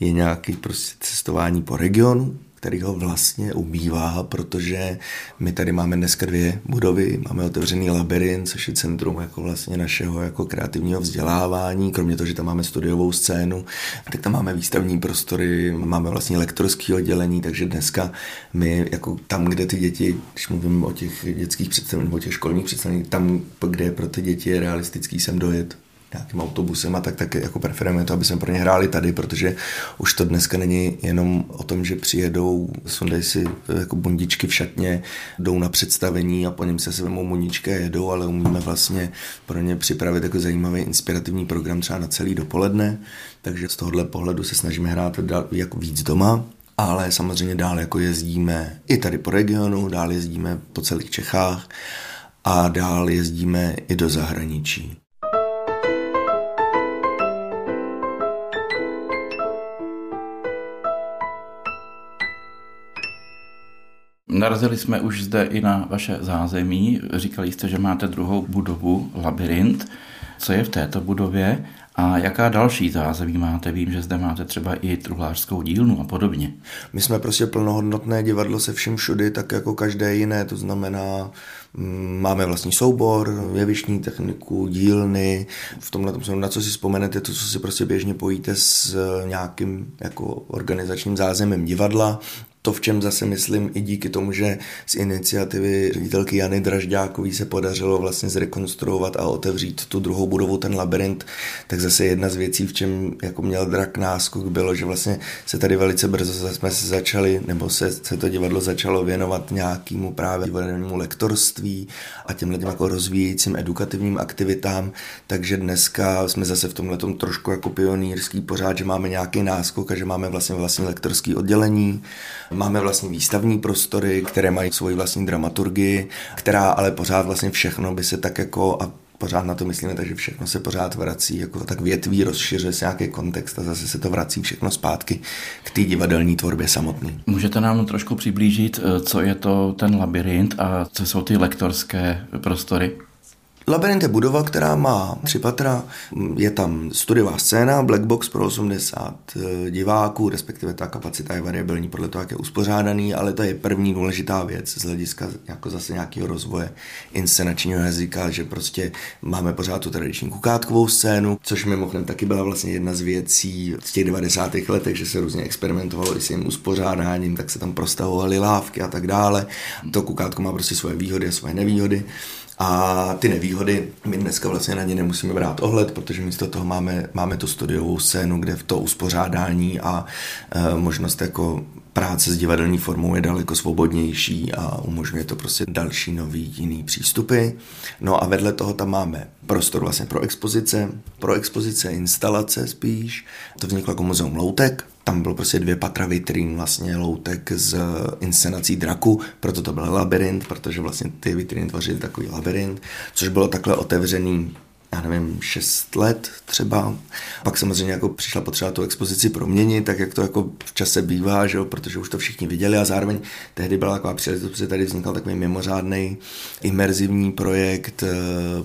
S2: Je nějaký prostě cestování po regionu, kterého vlastně ubývá, protože my tady máme dneska dvě budovy, máme otevřený labirint, což je centrum jako vlastně našeho jako kreativního vzdělávání, kromě toho, že tam máme studiovou scénu, tak tam máme výstavní prostory, máme vlastně lektorské oddělení, takže dneska my jako tam, kde ty děti, když mluvím o těch dětských představeních, o těch školních představeních, tam, kde pro ty děti je realistický sem dojet, nějakým autobusem a tak, tak jako preferujeme to, aby jsme pro ně hráli tady, protože už to dneska není jenom o tom, že přijedou, sundají si jako bundičky v šatně, jdou na představení a po něm se vezmou muničky a jedou, ale umíme vlastně pro ně připravit jako zajímavý inspirativní program třeba na celý dopoledne, takže z tohohle pohledu se snažíme hrát jako víc doma, ale samozřejmě dál jako jezdíme i tady po regionu, dál jezdíme po celých Čechách a dál jezdíme i do zahraničí.
S1: Narazili jsme už zde i na vaše zázemí. Říkali jste, že máte druhou budovu, labirint. Co je v této budově a jaká další zázemí máte? Vím, že zde máte třeba i truhlářskou dílnu a podobně.
S2: My jsme prostě plnohodnotné divadlo se vším všudy, tak jako každé jiné, to znamená, mm, máme vlastní soubor, jevišní techniku, dílny. V tomhle tom, na co si vzpomenete, to, co si prostě běžně pojíte s nějakým jako organizačním zázemím divadla, to, v čem zase myslím i díky tomu, že z iniciativy ředitelky Jany Dražďákový se podařilo vlastně zrekonstruovat a otevřít tu druhou budovu, ten labirint, tak zase jedna z věcí, v čem jako měl drak náskok, bylo, že vlastně se tady velice brzo jsme se začali, nebo se, se to divadlo začalo věnovat nějakému právě divadelnímu lektorství a těm jako rozvíjejícím edukativním aktivitám, takže dneska jsme zase v tomhle trošku jako pionýrský pořád, že máme nějaký náskok a že máme vlastně vlastní lektorský oddělení, Máme vlastně výstavní prostory, které mají svoji vlastní dramaturgii, která ale pořád vlastně všechno by se tak jako a pořád na to myslíme, takže všechno se pořád vrací, jako tak větví, rozšiřuje se nějaký kontext a zase se to vrací všechno zpátky k té divadelní tvorbě samotné.
S1: Můžete nám trošku přiblížit, eh, co je to ten labirint a co jsou ty lektorské prostory?
S2: Labirint je budova, která má tři patra. Je tam studiová scéna, black box pro 80 eh, diváků, respektive ta kapacita je variabilní podle toho, jak je uspořádaný, ale to je první důležitá věc z hlediska jako zase nějakého rozvoje inscenačního jazyka, že prostě máme pořád tu tradiční kukátkovou scénu, což mimochodem taky byla vlastně jedna z věcí z těch 90. letech, že se různě experimentovalo i s jejím uspořádáním, tak se tam prostahovaly lávky a tak dále. To kukátko má prostě svoje výhody a svoje nevýhody. A ty nevýhody, my dneska vlastně na ně nemusíme brát ohled, protože místo toho máme, máme tu studiovou scénu, kde v to uspořádání a e, možnost jako práce s divadelní formou je daleko svobodnější a umožňuje to prostě další nový jiný přístupy. No a vedle toho tam máme prostor vlastně pro expozice, pro expozice instalace spíš. To vzniklo jako muzeum loutek, tam bylo prostě dvě patra vitrín vlastně loutek z inscenací draku, proto to byl labirint, protože vlastně ty vitríny tvořily takový labirint, což bylo takhle otevřený já nevím, šest let třeba. Pak samozřejmě jako přišla potřeba tu expozici proměnit, tak jak to jako v čase bývá, že jo, protože už to všichni viděli a zároveň tehdy byla taková příležitost, že tady vznikal takový mimořádný imerzivní projekt eh,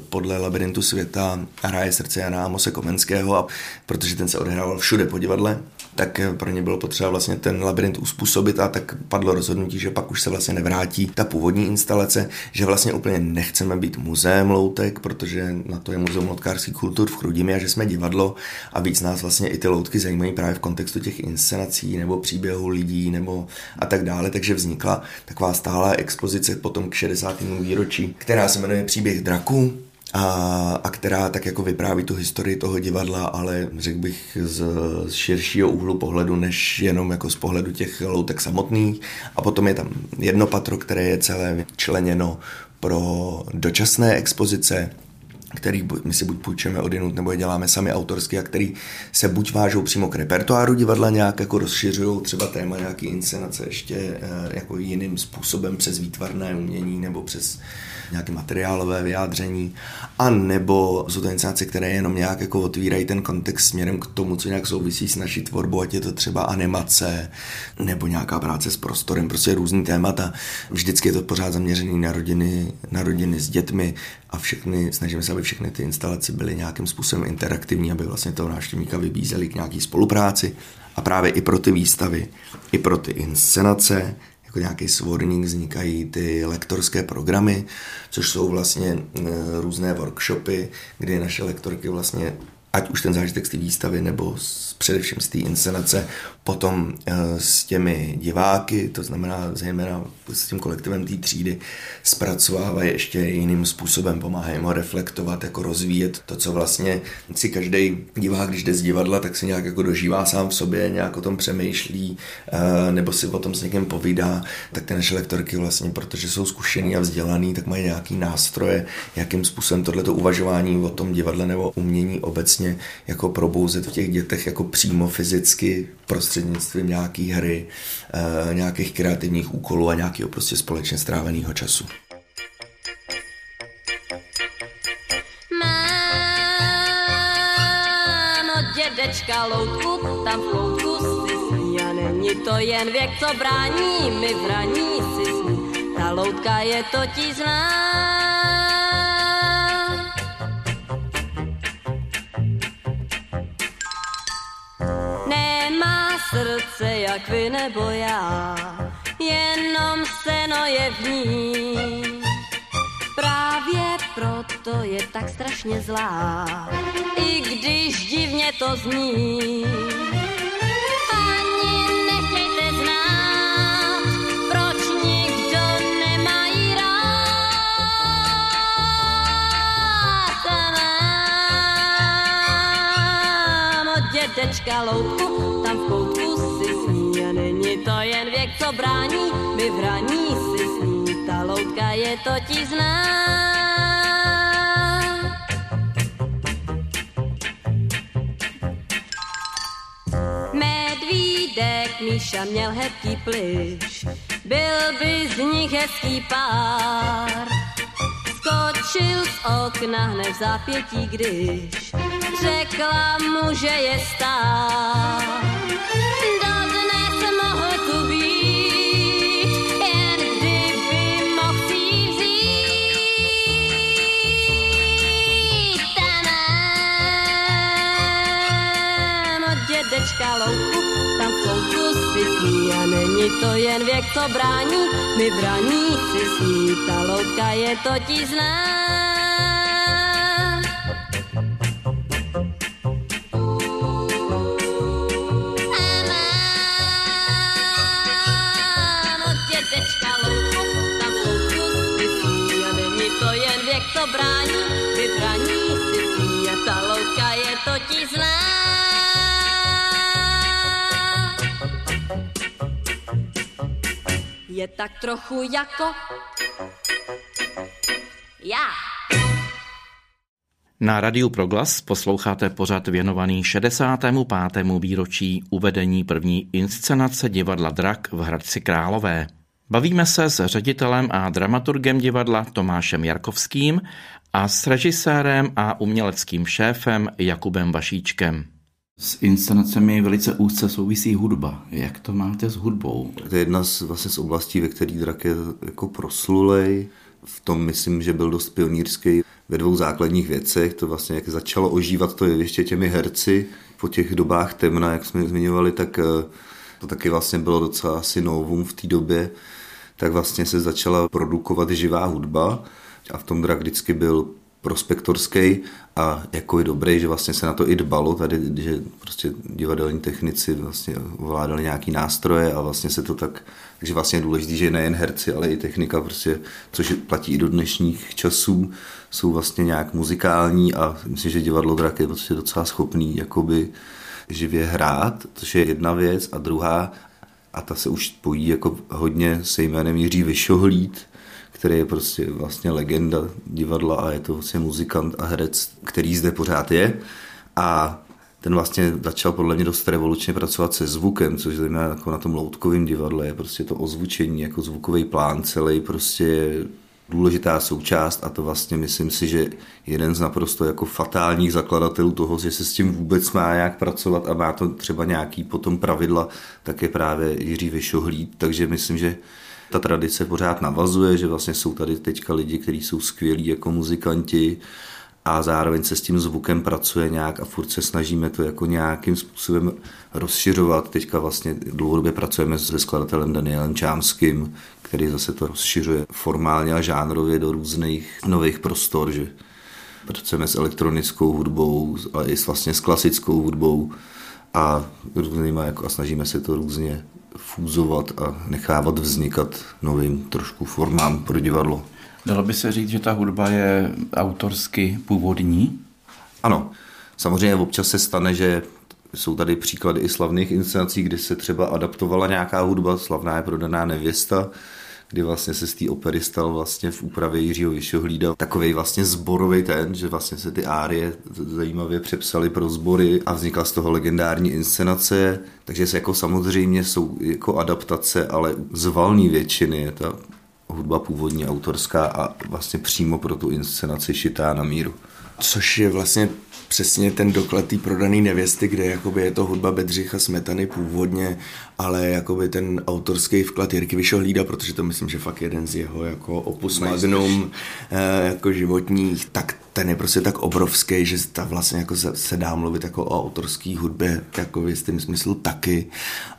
S2: podle labirintu světa Hraje srdce Jana Amose Komenského, a protože ten se odehrával všude po divadle, tak pro ně bylo potřeba vlastně ten labirint uspůsobit a tak padlo rozhodnutí, že pak už se vlastně nevrátí ta původní instalace, že vlastně úplně nechceme být muzeem loutek, protože na to je muzeum loutkářských kultur v Chrudimi a že jsme divadlo a víc nás vlastně i ty loutky zajímají právě v kontextu těch inscenací nebo příběhů lidí nebo a tak dále, takže vznikla taková stálá expozice potom k 60. výročí, která se jmenuje Příběh draků a, a která tak jako vypráví tu historii toho divadla, ale řekl bych z, z širšího úhlu pohledu, než jenom jako z pohledu těch loutek samotných. A potom je tam jedno patro, které je celé členěno pro dočasné expozice, který my si buď půjčeme odinut, nebo je děláme sami autorsky a který se buď vážou přímo k repertoáru divadla, nějak jako rozšiřují třeba téma nějaký inscenace ještě eh, jako jiným způsobem přes výtvarné umění nebo přes nějaké materiálové vyjádření, a nebo jsou to inscenace, které jenom nějak jako otvírají ten kontext směrem k tomu, co nějak souvisí s naší tvorbou, ať je to třeba animace nebo nějaká práce s prostorem, prostě různý témata. Vždycky je to pořád zaměřený na rodiny, na rodiny s dětmi a všechny, snažíme se, aby všechny ty instalace byly nějakým způsobem interaktivní, aby vlastně toho návštěvníka vybízeli k nějaký spolupráci. A právě i pro ty výstavy, i pro ty inscenace, jako nějaký svorník vznikají ty lektorské programy, což jsou vlastně různé workshopy, kdy naše lektorky vlastně ať už ten zážitek z té výstavy nebo z, především z té inscenace, potom e, s těmi diváky, to znamená zejména s tím kolektivem té třídy, zpracovávají ještě jiným způsobem, pomáhají mu reflektovat, jako rozvíjet to, co vlastně si každý divák, když jde z divadla, tak si nějak jako dožívá sám v sobě, nějak o tom přemýšlí, e, nebo si o tom s někým povídá, tak ty naše lektorky vlastně, protože jsou zkušený a vzdělaný, tak mají nějaký nástroje, jakým způsobem tohleto uvažování o tom divadle nebo umění obecně jako probouzet v těch dětech jako přímo fyzicky prostřednictvím nějaký hry, e, nějakých kreativních úkolů a nějakého prostě společně stráveného času.
S6: dědečka loutku, tam v koutku si sní a není to jen věk, co brání mi v raní si sní. Ta loutka je totiž zná. Srdce jak vy nebo já, jenom seno je v ní. Právě proto je tak strašně zlá, i když divně to zní. dědečka loutku, tam v co brání, my v raní si sní, ta loutka je totiž zná. Medvídek Míša měl hebký plyš, byl by z nich hezký pár. Skočil z okna hned v zápětí, když řekla mu, že je stát. Dědečka louku, tam v koutku si sní a není to jen věk, co brání, my braní si sní, ta louka je totiž zná. to brání, Je tak trochu jako já.
S1: Na Radiu Proglas posloucháte pořad věnovaný 65. výročí uvedení první inscenace divadla Drak v Hradci Králové. Bavíme se s ředitelem a dramaturgem divadla Tomášem Jarkovským a s režisérem a uměleckým šéfem Jakubem Vašíčkem. S inscenacemi velice úzce souvisí hudba. Jak to máte s hudbou?
S3: To je jedna z, vlastně z oblastí, ve které drak je jako proslulej. V tom myslím, že byl dost pionýrský ve dvou základních věcech. To vlastně, jak začalo ožívat to ještě těmi herci po těch dobách temna, jak jsme zmiňovali, tak eh, to taky vlastně bylo docela asi novum v té době tak vlastně se začala produkovat živá hudba a v tom drak vždycky byl prospektorský a jako je dobrý, že vlastně se na to i dbalo tady, že prostě divadelní technici vlastně ovládali nějaký nástroje a vlastně se to tak, takže vlastně je důležité, že nejen herci, ale i technika prostě, což platí i do dnešních časů, jsou vlastně nějak muzikální a myslím, že divadlo drak je prostě docela schopný jakoby živě hrát, což je jedna věc. A druhá, a ta se už spojí jako hodně se jménem Jiří Vyšohlíd, který je prostě vlastně legenda divadla a je to vlastně muzikant a herec, který zde pořád je. A ten vlastně začal podle mě dost revolučně pracovat se zvukem, což zejména jako na tom loutkovém divadle je prostě to ozvučení, jako zvukový plán celý prostě důležitá součást a to vlastně myslím si, že jeden z naprosto jako fatálních zakladatelů toho, že se s tím vůbec má nějak pracovat a má to třeba nějaký potom pravidla, tak je právě Jiří Vyšohlíd, takže myslím, že ta tradice pořád navazuje, že vlastně jsou tady teďka lidi, kteří jsou skvělí jako muzikanti, a zároveň se s tím zvukem pracuje nějak a furt se snažíme to jako nějakým způsobem rozšiřovat. Teďka vlastně dlouhodobě pracujeme se skladatelem Danielem Čámským, který zase to rozšiřuje formálně a žánrově do různých nových prostor, že pracujeme s elektronickou hudbou, ale i s, vlastně s klasickou hudbou a různýma, jako, a snažíme se to různě fúzovat a nechávat vznikat novým trošku formám pro divadlo.
S1: Dalo by se říct, že ta hudba je autorsky původní?
S3: Ano, samozřejmě občas se stane, že jsou tady příklady i slavných inscenací, kdy se třeba adaptovala nějaká hudba, slavná je prodaná nevěsta, kdy vlastně se z té opery stal vlastně v úpravě Jiřího Vyšohlída takový vlastně zborový ten, že vlastně se ty árie zajímavě přepsaly pro sbory a vznikla z toho legendární inscenace, takže se jako samozřejmě jsou jako adaptace, ale z valní většiny je ta hudba původní autorská a vlastně přímo pro tu inscenaci šitá na míru.
S2: Což je vlastně přesně ten doklad té prodaný nevěsty, kde jakoby je to hudba Bedřicha Smetany původně, ale jakoby ten autorský vklad Jirky Vyšohlída, protože to myslím, že fakt jeden z jeho jako opus magnum eh, jako životních, tak ten je prostě tak obrovský, že ta vlastně jako se, se dá mluvit jako o autorské hudbě, jako v jistém smyslu taky.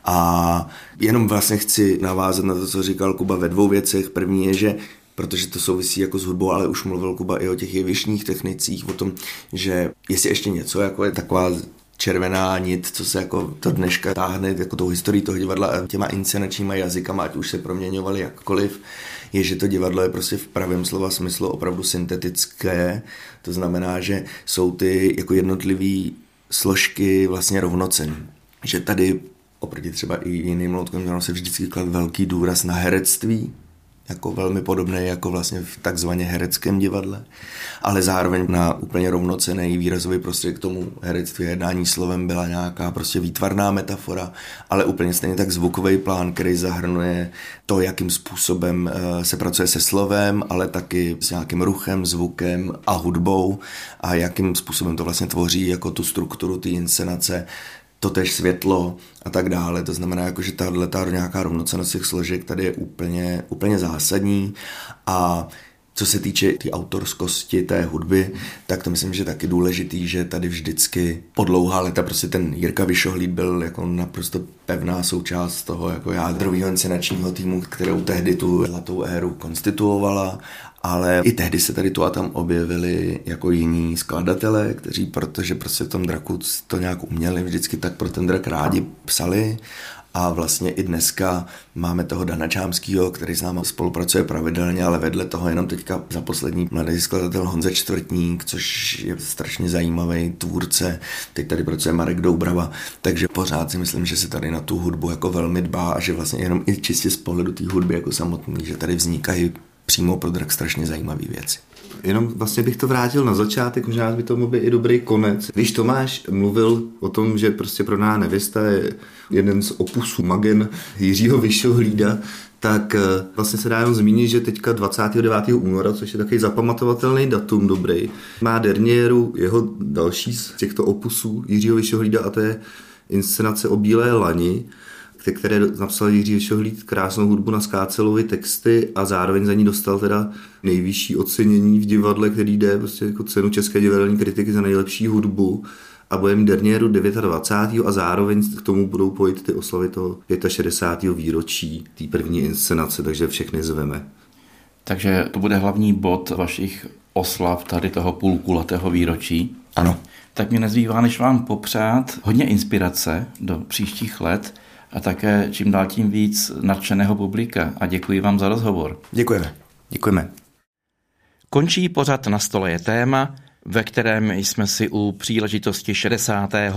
S2: A jenom vlastně chci navázat na to, co říkal Kuba ve dvou věcech. První je, že protože to souvisí jako s hudbou, ale už mluvil Kuba i o těch jevišních technicích, o tom, že jestli ještě něco, jako je taková červená nit, co se jako to dneška táhne jako tou historií toho divadla těma inscenačníma jazykama, ať už se proměňovali jakkoliv, je, že to divadlo je prostě v pravém slova smyslu opravdu syntetické. To znamená, že jsou ty jako jednotlivé složky vlastně rovnocený. Že tady oproti třeba i jiným loutkům se vždycky klad velký důraz na herectví, jako velmi podobné jako vlastně v takzvaně hereckém divadle, ale zároveň na úplně rovnocený výrazový prostředek k tomu herectví jednání slovem byla nějaká prostě výtvarná metafora, ale úplně stejně tak zvukový plán, který zahrnuje to, jakým způsobem eh, se pracuje se slovem, ale taky s nějakým ruchem, zvukem a hudbou a jakým způsobem to vlastně tvoří jako tu strukturu té inscenace, to tež světlo a tak dále. To znamená, jako, že tahle ta nějaká rovnocenost těch složek tady je úplně, úplně zásadní a co se týče té autorskosti té hudby, tak to myslím, že taky důležitý, že tady vždycky po dlouhá leta prostě ten Jirka Vyšohlíd byl jako naprosto pevná součást toho jako jádrového inscenačního týmu, kterou tehdy tu zlatou éru konstituovala. Ale i tehdy se tady tu a tam objevili jako jiní skladatelé, kteří, protože prostě v tom draku to nějak uměli, vždycky tak pro ten drak rádi psali a vlastně i dneska máme toho Dana Čámskýho, který s námi spolupracuje pravidelně, ale vedle toho jenom teďka za poslední mladý skladatel Honza Čtvrtník, což je strašně zajímavý tvůrce. Teď tady pracuje Marek Doubrava, takže pořád si myslím, že se tady na tu hudbu jako velmi dbá a že vlastně jenom i čistě z pohledu té hudby jako samotný, že tady vznikají přímo pro drak strašně zajímavé věci.
S3: Jenom vlastně bych to vrátil na začátek, možná by to mohl být i dobrý konec. Když Tomáš mluvil o tom, že prostě pro nás nevěsta je jeden z opusů Magen Jiřího Vyšohlída, tak eh, vlastně se dá jenom zmínit, že teďka 29. února, což je takový zapamatovatelný datum dobrý, má Dernieru jeho další z těchto opusů Jiřího Vyšohlída a to je inscenace o Bílé lani, které napsal Jiří Šohlíd krásnou hudbu na Skácelovi texty a zároveň za ní dostal teda nejvyšší ocenění v divadle, který jde prostě jako cenu České divadelní kritiky za nejlepší hudbu a budeme Dernieru 29. a zároveň k tomu budou pojít ty oslavy toho 65. výročí té první inscenace, takže všechny zveme.
S1: Takže to bude hlavní bod vašich oslav tady toho půlkulatého výročí.
S2: Ano.
S1: Tak mě nezbývá, než vám popřát hodně inspirace do příštích let a také čím dál tím víc nadšeného publika. A děkuji vám za rozhovor.
S2: Děkujeme.
S3: Děkujeme.
S1: Končí pořad na stole je téma, ve kterém jsme si u příležitosti 65.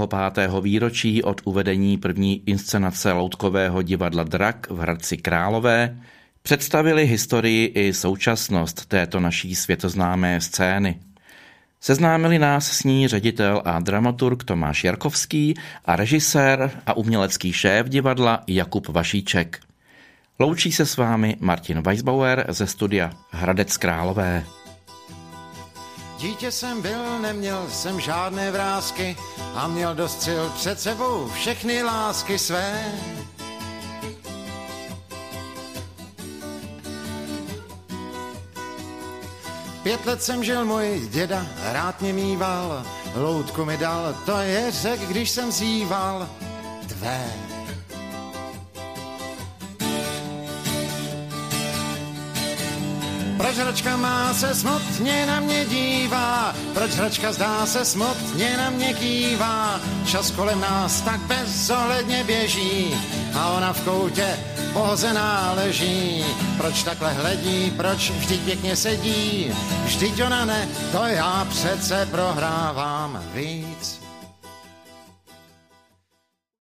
S1: výročí od uvedení první inscenace loutkového divadla Drak v Hradci Králové představili historii i současnost této naší světoznámé scény. Seznámili nás s ní ředitel a dramaturg Tomáš Jarkovský a režisér a umělecký šéf divadla Jakub Vašíček. Loučí se s vámi Martin Weisbauer ze studia Hradec Králové.
S7: Dítě jsem byl, neměl jsem žádné vrázky a měl dostřel před sebou všechny lásky své. Pět let jsem žil, můj děda rád mě mýval, loutku mi dal, to je řek, když jsem zýval tvé. Pražračka má se smutně na mě dívá, proč Proč hračka zdá se smutně na mě kývá, čas kolem nás tak bezohledně běží a ona v koutě pohozená leží. Proč takhle hledí, proč vždyť pěkně sedí, vždyť ona ne, to já přece prohrávám víc.